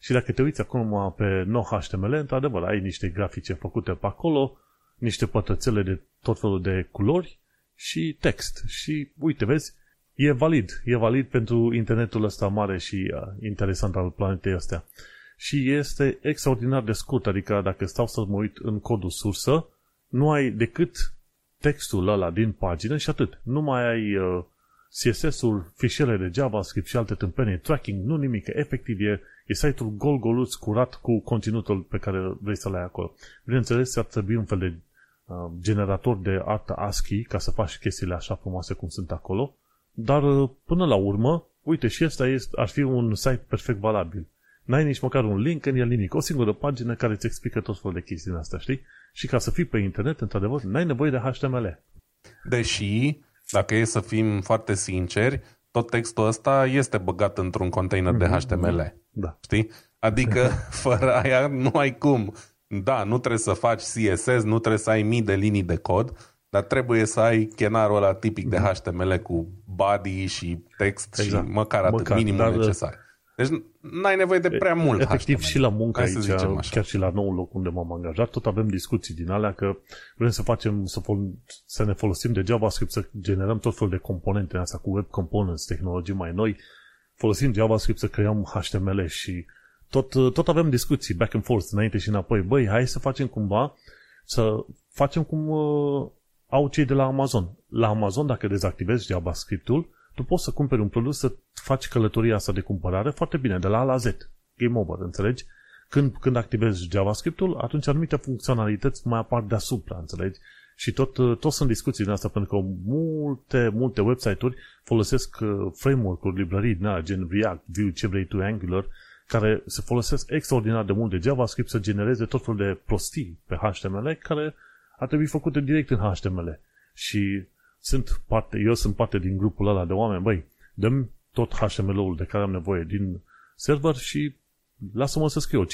Și dacă te uiți acum pe NoHTML, într-adevăr, ai niște grafice făcute pe acolo, niște pătrățele de tot felul de culori și text. Și uite, vezi, e valid. E valid pentru internetul ăsta mare și uh, interesant al planetei astea. Și este extraordinar de scurt, adică dacă stau să mă uit în codul sursă, nu ai decât textul ăla din pagină și atât. Nu mai ai uh, CSS-ul, fișiere de JavaScript și alte tâmpenii, tracking, nu nimic. Efectiv, e, e site-ul gol goluț curat cu conținutul pe care vrei să-l ai acolo. Bineînțeles, ar trebui un fel de uh, generator de artă ASCII ca să faci chestiile așa frumoase cum sunt acolo, dar uh, până la urmă, uite, și ăsta este, ar fi un site perfect valabil. N-ai nici măcar un link în el nimic. O singură pagină care îți explică tot felul de chestii din astea, știi? Și ca să fii pe internet, într-adevăr, n-ai nevoie de HTML. Deși dacă e să fim foarte sinceri, tot textul ăsta este băgat într-un container de HTML. Mhm. Da. Știi? Adică fără aia nu ai cum. Da, nu trebuie să faci CSS, nu trebuie să ai mii de linii de cod, dar trebuie să ai chenarul ăla tipic de HTML cu body și text exact. și măcar atât, măcar, minimul dar, necesar. Deci n-ai nevoie de prea mult Efectiv HTML. și la muncă Hai aici, chiar și la nou loc unde m-am angajat, tot avem discuții din alea că vrem să facem, să, fol- să ne folosim de JavaScript, să generăm tot felul de componente astea cu web components, tehnologii mai noi, folosim JavaScript să creăm HTML și tot, tot avem discuții back and forth, înainte și înapoi. Băi, hai să facem cumva, să facem cum uh, au cei de la Amazon. La Amazon, dacă dezactivezi JavaScript-ul, tu poți să cumperi un produs, să faci călătoria asta de cumpărare foarte bine, de la A la Z. Game over, înțelegi? Când, când activezi JavaScript-ul, atunci anumite funcționalități mai apar deasupra, înțelegi? Și tot, tot sunt discuții din asta, pentru că multe, multe website-uri folosesc uh, framework-uri, librării din gen React, Vue, ce vrei tu, Angular, care se folosesc extraordinar de mult de JavaScript să genereze tot felul de prostii pe HTML, care ar trebui făcute direct în HTML. Și sunt parte, eu sunt parte din grupul ăla de oameni, băi, dăm tot HTML-ul de care am nevoie din server și lasă-mă să scriu 50-100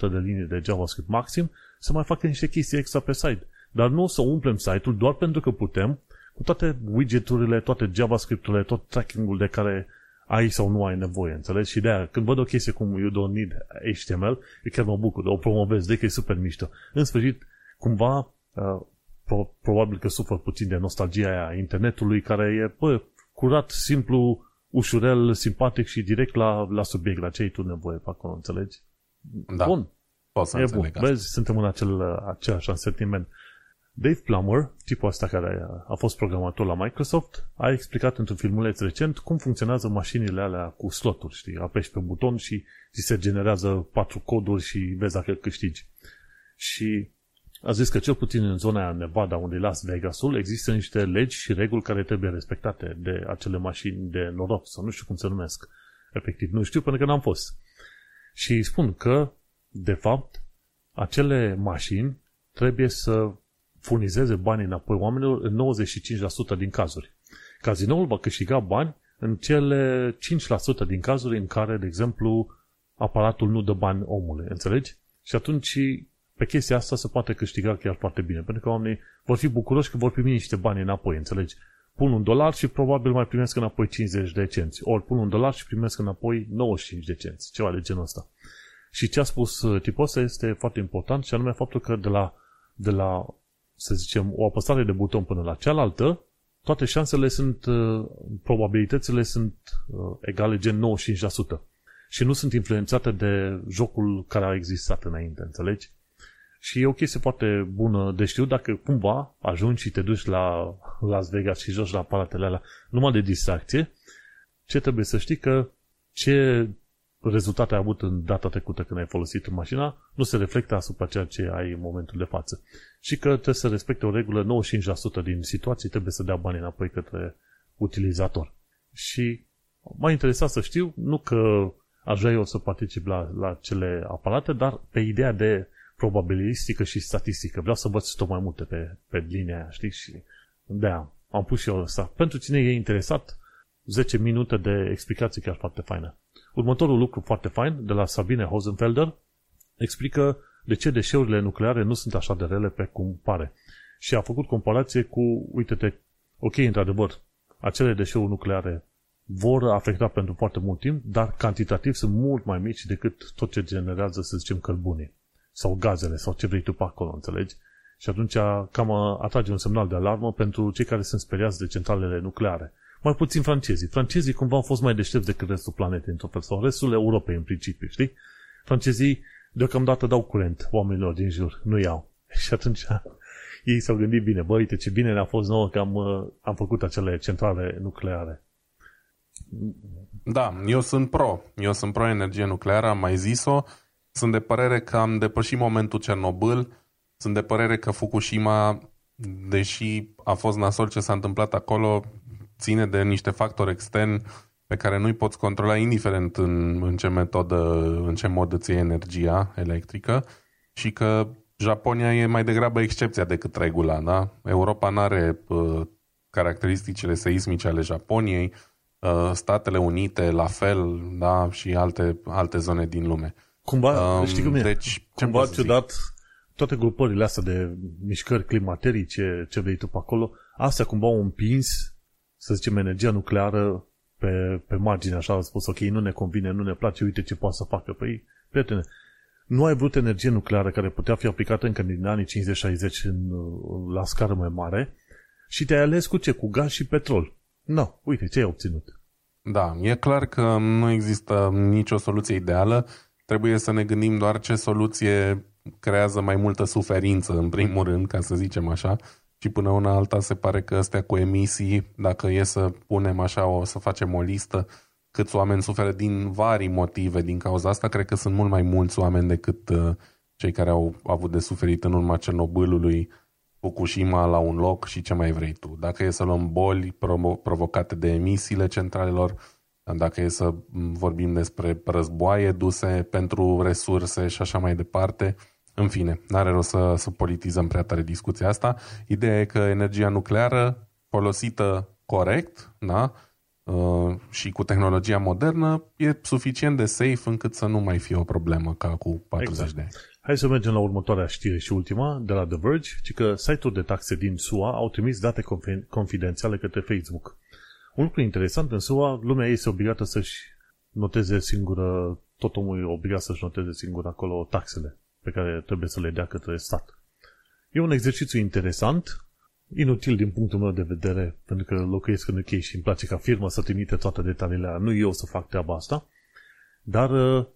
de linii de JavaScript maxim să mai facă niște chestii extra pe site. Dar nu să umplem site-ul doar pentru că putem cu toate widget-urile, toate JavaScript-urile, tot tracking-ul de care ai sau nu ai nevoie, înțelegi? Și de aia, când văd o chestie cum you don't need HTML, eu chiar mă bucur, o promovez, de că e super mișto. În sfârșit, cumva, uh, pro- probabil că sufer puțin de nostalgia aia internetului, care e, bă, curat, simplu, ușurel, simpatic și direct la, la subiect, la ce ai tu nevoie pe acolo, înțelegi? Da. Bun. Pot să e bun. Asta. Vezi, suntem în acel, același sentiment. Dave Plummer, tipul ăsta care a fost programator la Microsoft, a explicat într-un filmuleț recent cum funcționează mașinile alea cu sloturi, știi? Apeși pe buton și ți se generează patru coduri și vezi dacă câștigi. Și a zis că cel puțin în zona Nevada, unde e Las Vegasul, există niște legi și reguli care trebuie respectate de acele mașini de noroc, sau nu știu cum se numesc. Efectiv, nu știu, pentru că n-am fost. Și spun că, de fapt, acele mașini trebuie să furnizeze banii înapoi oamenilor în 95% din cazuri. Cazinoul va câștiga bani în cele 5% din cazuri în care, de exemplu, aparatul nu dă bani omului, înțelegi? Și atunci pe chestia asta se poate câștiga chiar foarte bine, pentru că oamenii vor fi bucuroși că vor primi niște bani înapoi, înțelegi? Pun un dolar și probabil mai primesc înapoi 50 de cenți, ori pun un dolar și primesc înapoi 95 de cenți, ceva de genul ăsta. Și ce a spus uh, tipul ăsta este foarte important și anume faptul că de la, de la, să zicem, o apăsare de buton până la cealaltă, toate șansele sunt, uh, probabilitățile sunt uh, egale gen 95%. Și nu sunt influențate de jocul care a existat înainte, înțelegi? Și e o chestie foarte bună de știu dacă cumva ajungi și te duci la Las Vegas și joci la aparatele alea numai de distracție, ce trebuie să știi că ce rezultate ai avut în data trecută când ai folosit mașina nu se reflectă asupra ceea ce ai în momentul de față. Și că trebuie să respecte o regulă, 95% din situații trebuie să dea bani înapoi către utilizator. Și m-a interesat să știu, nu că aș vrea eu să particip la, la cele aparate, dar pe ideea de probabilistică și statistică. Vreau să văd tot mai multe pe, pe linia aia, știi? Și de am pus și eu ăsta. Pentru cine e interesat, 10 minute de explicații chiar foarte faine. Următorul lucru foarte fain de la Sabine Hosenfelder explică de ce deșeurile nucleare nu sunt așa de rele pe cum pare. Și a făcut comparație cu, uite-te, ok, într-adevăr, acele deșeuri nucleare vor afecta pentru foarte mult timp, dar cantitativ sunt mult mai mici decât tot ce generează, să zicem, cărbunii sau gazele sau ce vrei tu pe acolo, înțelegi? Și atunci cam atrage un semnal de alarmă pentru cei care sunt speriați de centralele nucleare. Mai puțin francezii. Francezii cumva au fost mai deștepți decât restul planetei, într-o fel, sau restul Europei în principiu, știi? Francezii deocamdată dau curent oamenilor din jur, nu iau. Și atunci ei s-au gândit bine, bă, uite ce bine ne-a fost nouă că am, am făcut acele centrale nucleare. Da, eu sunt pro. Eu sunt pro energie nucleară, am mai zis-o. Sunt de părere că am depășit momentul Cernobâl. Sunt de părere că Fukushima, deși a fost nasol ce s-a întâmplat acolo, ține de niște factori externi pe care nu-i poți controla indiferent în, în ce metodă, în ce mod îți iei energia electrică și că Japonia e mai degrabă excepția decât regula, da? Europa nu are uh, caracteristicile seismice ale Japoniei, uh, Statele Unite la fel, da? Și alte, alte zone din lume. Cumva, um, știi cum e? Deci, Cumva ciudat, toate grupările astea de mișcări climaterice, ce vrei tu pe acolo, astea cumva au împins, să zicem, energia nucleară pe, pe margine, așa au spus, ok, nu ne convine, nu ne place, uite ce poate să facă. Păi, prietene, nu ai vrut energie nucleară care putea fi aplicată încă din anii 50-60 în, la scară mai mare și te-ai ales cu ce? Cu gaz și petrol. Nu, no, uite ce ai obținut. Da, e clar că nu există nicio soluție ideală. Trebuie să ne gândim doar ce soluție creează mai multă suferință, în primul rând, ca să zicem așa, și până una alta se pare că astea cu emisii, dacă e să punem așa, o să facem o listă, câți oameni suferă din vari motive din cauza asta, cred că sunt mult mai mulți oameni decât uh, cei care au avut de suferit în urma Cernobâlului, Fukushima la un loc și ce mai vrei tu. Dacă e să luăm boli provocate de emisiile centralelor, dacă e să vorbim despre războaie duse pentru resurse și așa mai departe, în fine, n-are rost să, să politizăm prea tare discuția asta. Ideea e că energia nucleară folosită corect, da, uh, și cu tehnologia modernă, e suficient de safe încât să nu mai fie o problemă ca cu 40 exact. de ani. Hai să mergem la următoarea știre și ultima, de la The Verge, ci că site-uri de taxe din SUA au trimis date confidențiale către Facebook. Un lucru interesant, în SUA, lumea este obligată să-și noteze singură, tot omul e obligat să-și noteze singur acolo taxele pe care trebuie să le dea către stat. E un exercițiu interesant, inutil din punctul meu de vedere, pentru că locuiesc în UK și îmi place ca firmă să trimite toate detaliile nu eu să fac treaba asta, dar uh,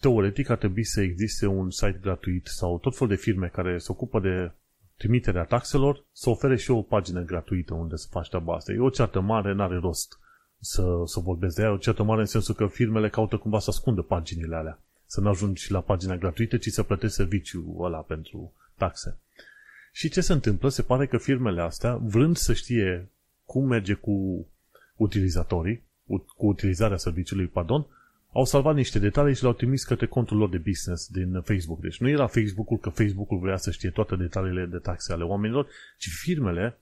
teoretic ar trebui să existe un site gratuit sau tot fel de firme care se ocupă de trimiterea taxelor să ofere și o pagină gratuită unde să faci treaba asta. E o ceartă mare, n-are rost să, să vorbesc de ea, o ceartă mare în sensul că firmele caută cumva să ascundă paginile alea să nu ajungi la pagina gratuită, ci să plătești serviciul ăla pentru taxe. Și ce se întâmplă? Se pare că firmele astea, vrând să știe cum merge cu utilizatorii, cu utilizarea serviciului, pardon, au salvat niște detalii și le-au trimis către contul lor de business din Facebook. Deci nu era Facebook-ul că Facebook-ul vrea să știe toate detaliile de taxe ale oamenilor, ci firmele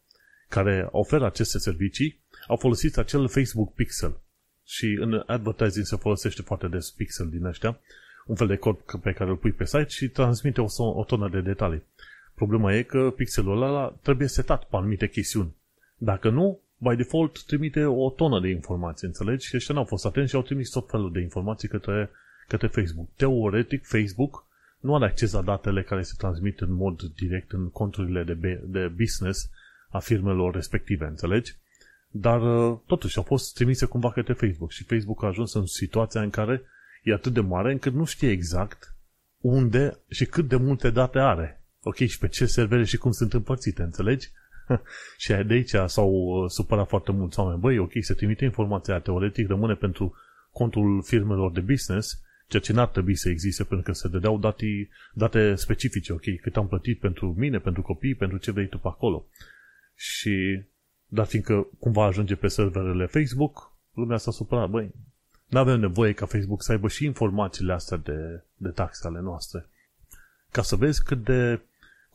care oferă aceste servicii au folosit acel Facebook Pixel. Și în advertising se folosește foarte des Pixel din ăștia, un fel de cod pe care îl pui pe site și transmite o, o tonă de detalii. Problema e că pixelul ăla trebuie setat pe anumite chestiuni. Dacă nu, by default trimite o tonă de informații, înțelegi? Și ăștia n-au fost atenți și au trimis tot felul de informații către, către Facebook. Teoretic, Facebook nu are acces la datele care se transmit în mod direct în conturile de, de business a firmelor respective, înțelegi? Dar uh, totuși au fost trimise cumva către Facebook și Facebook a ajuns în situația în care e atât de mare încât nu știe exact unde și cât de multe date are. Ok, și pe ce servere și cum sunt împărțite, înțelegi? și de aici s-au uh, supărat foarte mulți oameni. Băi, ok, se trimite informația teoretic, rămâne pentru contul firmelor de business, ceea ce n-ar trebui să existe, pentru că se dădeau date, date specifice, ok, cât am plătit pentru mine, pentru copii, pentru ce vrei tu pe acolo. Și, dar fiindcă cumva ajunge pe serverele Facebook, lumea s-a supărat, băi, nu avem nevoie ca Facebook să aibă și informațiile astea de, de taxe ale noastre. Ca să vezi cât de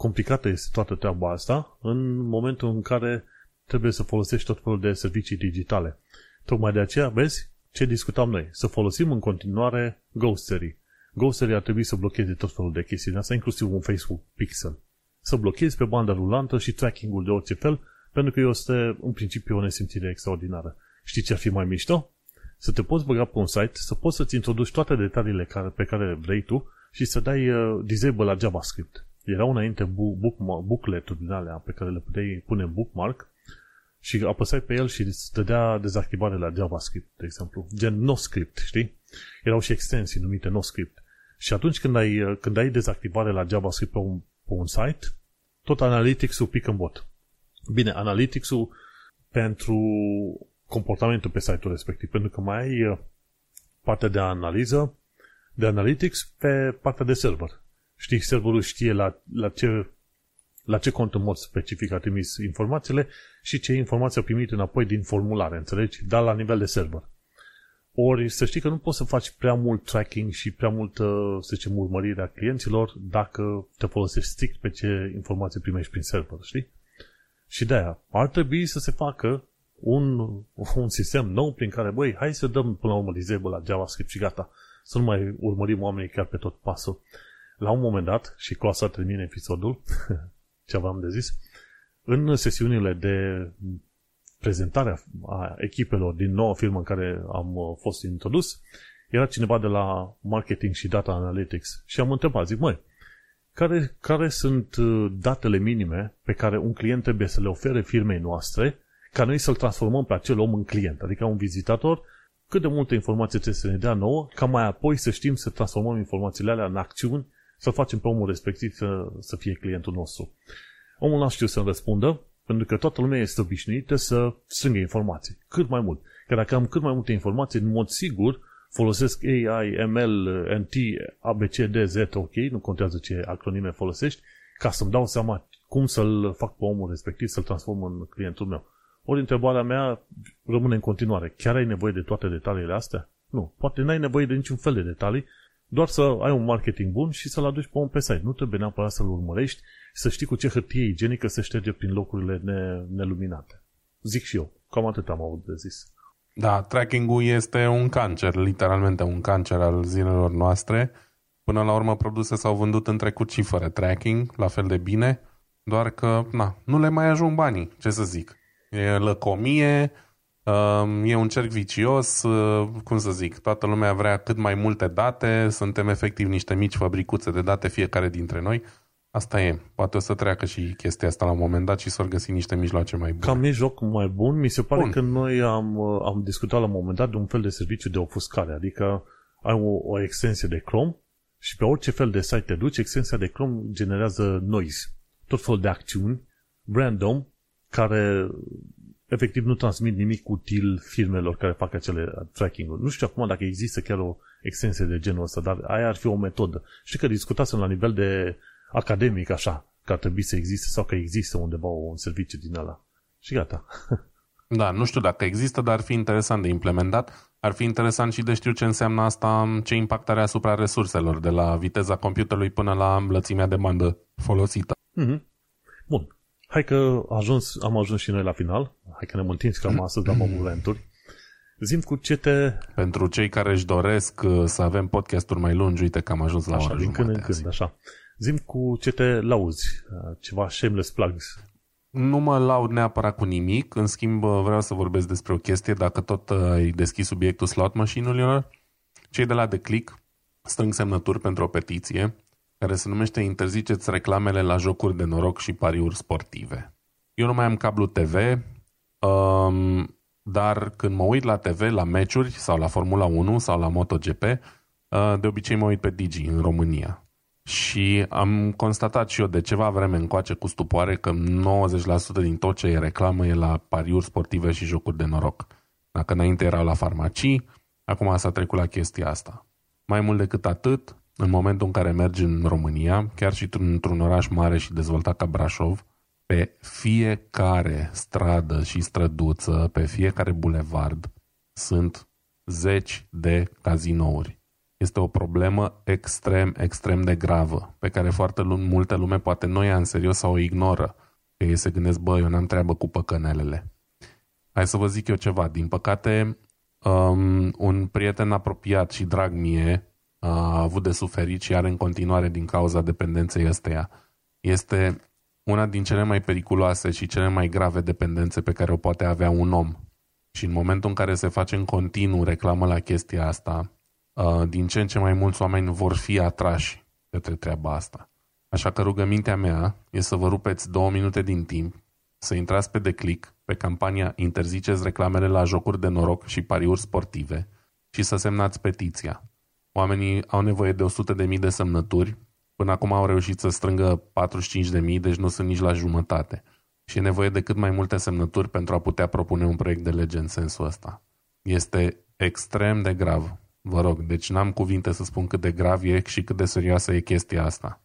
complicată este toată treaba asta în momentul în care trebuie să folosești tot felul de servicii digitale. Tocmai de aceea, vezi, ce discutam noi? Să folosim în continuare Ghostery. Ghostery ar trebui să blocheze tot felul de chestii asta, inclusiv un Facebook Pixel. Să blochezi pe bandă rulantă și tracking-ul de orice fel, pentru că este în principiu o nesimțire extraordinară. Știi ce ar fi mai mișto? Să te poți băga pe un site, să poți să-ți introduci toate detaliile care, pe care vrei tu și să dai uh, disable la JavaScript. Erau înainte booklet-uri din alea pe care le puteai pune în bookmark și apăsai pe el și îți dădea dezactivare la JavaScript, de exemplu. Gen NoScript, știi? Erau și extensii numite NoScript. Și atunci când ai, când ai dezactivare la JavaScript pe un, pe un site, tot Analytics-ul pică în bot. Bine, Analytics-ul pentru comportamentul pe site-ul respectiv, pentru că mai ai uh, partea de analiză, de analytics pe partea de server. Știi, serverul știe la, la ce la ce cont în mod specific a trimis informațiile și ce informații a primit înapoi din formulare, înțelegi? Dar la nivel de server. Ori să știi că nu poți să faci prea mult tracking și prea multă, să zicem, urmărire a clienților dacă te folosești strict pe ce informații primești prin server, știi? Și de aia ar trebui să se facă un, un sistem nou prin care, băi, hai să dăm până la urmă disable la JavaScript și gata. Să nu mai urmărim oamenii chiar pe tot pasul. La un moment dat, și cu asta termin episodul, ce aveam de zis, în sesiunile de prezentare a echipelor din noua firmă în care am uh, fost introdus, era cineva de la marketing și data analytics. Și am întrebat, zic, măi, care, care sunt uh, datele minime pe care un client trebuie să le ofere firmei noastre ca noi să-l transformăm pe acel om în client, adică un vizitator, cât de multe informații trebuie să ne dea nouă, ca mai apoi să știm să transformăm informațiile alea în acțiuni să facem pe omul respectiv să, să fie clientul nostru. Omul n-a știut să răspundă, pentru că toată lumea este obișnuită să strângă informații, cât mai mult. Că dacă am cât mai multe informații, în mod sigur, folosesc AI, ML, NT, ABCD, Z, ok, nu contează ce acronime folosești, ca să-mi dau seama cum să-l fac pe omul respectiv, să-l transform în clientul meu. Ori întrebarea mea rămâne în continuare. Chiar ai nevoie de toate detaliile astea? Nu. Poate n-ai nevoie de niciun fel de detalii, doar să ai un marketing bun și să-l aduci pe un pe site. Nu trebuie neapărat să-l urmărești, să știi cu ce hârtie igienică se șterge prin locurile ne, neluminate. Zic și eu. Cam atât am avut de zis. Da, tracking-ul este un cancer, literalmente un cancer al zilelor noastre. Până la urmă, produse s-au vândut în trecut și fără tracking, la fel de bine, doar că na, nu le mai ajung banii, ce să zic. E lăcomie, Um, e un cerc vicios, uh, cum să zic, toată lumea vrea cât mai multe date, suntem efectiv niște mici fabricuțe de date fiecare dintre noi. Asta e. Poate o să treacă și chestia asta la un moment dat și să găsi niște mijloace mai bune. Ca mijloc mai bun, mi se pare bun. că noi am, uh, am discutat la un moment dat de un fel de serviciu de ofuscare, adică ai o, o extensie de Chrome și pe orice fel de site te duci, extensia de Chrome generează noise, tot felul de acțiuni random care efectiv nu transmit nimic util firmelor care fac acele tracking-uri. Nu știu acum dacă există chiar o extensie de genul ăsta, dar aia ar fi o metodă. Știu că discutasem la nivel de academic așa, că ar trebui să existe sau că există undeva un serviciu din ăla. Și gata. Da, nu știu dacă există, dar ar fi interesant de implementat. Ar fi interesant și de știu ce înseamnă asta, ce impact are asupra resurselor, de la viteza computerului până la lățimea de bandă folosită. Mm-hmm. Bun. Hai că ajuns, am ajuns și noi la final. Hai că ne mântim cam astăzi la momenturi. Zim cu ce te... Pentru cei care își doresc uh, să avem podcasturi mai lungi, uite că am ajuns la așa, din când în când, așa. Zim cu ce te lauzi, uh, ceva shameless plugs. Nu mă laud neapărat cu nimic, în schimb uh, vreau să vorbesc despre o chestie, dacă tot ai deschis subiectul slot machine cei de la The Click strâng semnături pentru o petiție care se numește Interziceți reclamele la jocuri de noroc și pariuri sportive. Eu nu mai am cablu TV, um, dar când mă uit la TV, la meciuri sau la Formula 1 sau la MotoGP, uh, de obicei mă uit pe Digi în România. Și am constatat și eu de ceva vreme încoace cu stupoare că 90% din tot ce e reclamă e la pariuri sportive și jocuri de noroc. Dacă înainte era la farmacii, acum s-a trecut la chestia asta. Mai mult decât atât, în momentul în care mergi în România, chiar și într-un oraș mare și dezvoltat ca Brașov, pe fiecare stradă și străduță, pe fiecare bulevard, sunt zeci de cazinouri. Este o problemă extrem, extrem de gravă, pe care foarte multe lume poate nu ia în serios sau o ignoră. Că ei se gândesc, bă, eu n-am treabă cu păcănelele. hai să vă zic eu ceva. Din păcate, um, un prieten apropiat și drag mie a avut de suferit și are în continuare din cauza dependenței ăsteia. Este una din cele mai periculoase și cele mai grave dependențe pe care o poate avea un om. Și în momentul în care se face în continuu reclamă la chestia asta, uh, din ce în ce mai mulți oameni vor fi atrași către treaba asta. Așa că rugămintea mea e să vă rupeți două minute din timp, să intrați pe declic pe campania Interziceți reclamele la jocuri de noroc și pariuri sportive și să semnați petiția. Oamenii au nevoie de 100.000 de semnături, până acum au reușit să strângă 45.000, deci nu sunt nici la jumătate. Și e nevoie de cât mai multe semnături pentru a putea propune un proiect de lege în sensul ăsta. Este extrem de grav, vă rog, deci n-am cuvinte să spun cât de grav e și cât de serioasă e chestia asta.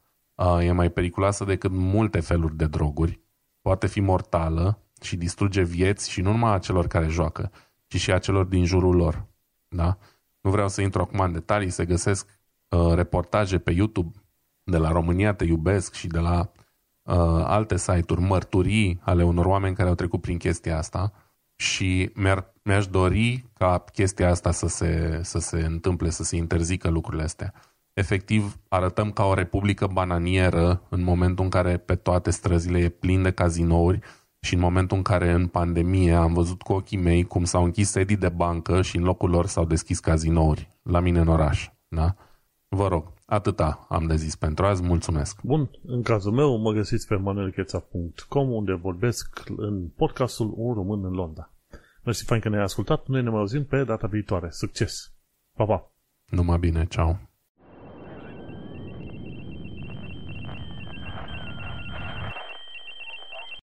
E mai periculoasă decât multe feluri de droguri, poate fi mortală și distruge vieți și nu numai a celor care joacă, ci și a celor din jurul lor. Da? Nu vreau să intru acum în detalii, se găsesc uh, reportaje pe YouTube de la România Te Iubesc și de la uh, alte site-uri, mărturii ale unor oameni care au trecut prin chestia asta și mi-ar, mi-aș dori ca chestia asta să se, să se întâmple, să se interzică lucrurile astea. Efectiv, arătăm ca o republică bananieră în momentul în care pe toate străzile e plin de cazinouri și în momentul în care în pandemie am văzut cu ochii mei cum s-au închis sedii de bancă și în locul lor s-au deschis cazinouri la mine în oraș. Da? Vă rog, atâta am de zis pentru azi, mulțumesc. Bun, în cazul meu mă găsiți pe manuelcheța.com unde vorbesc în podcastul Un Român în Londra. Mersi fain că ne-ai ascultat, noi ne mai auzim pe data viitoare. Succes! Pa, pa! Numai bine, ceau!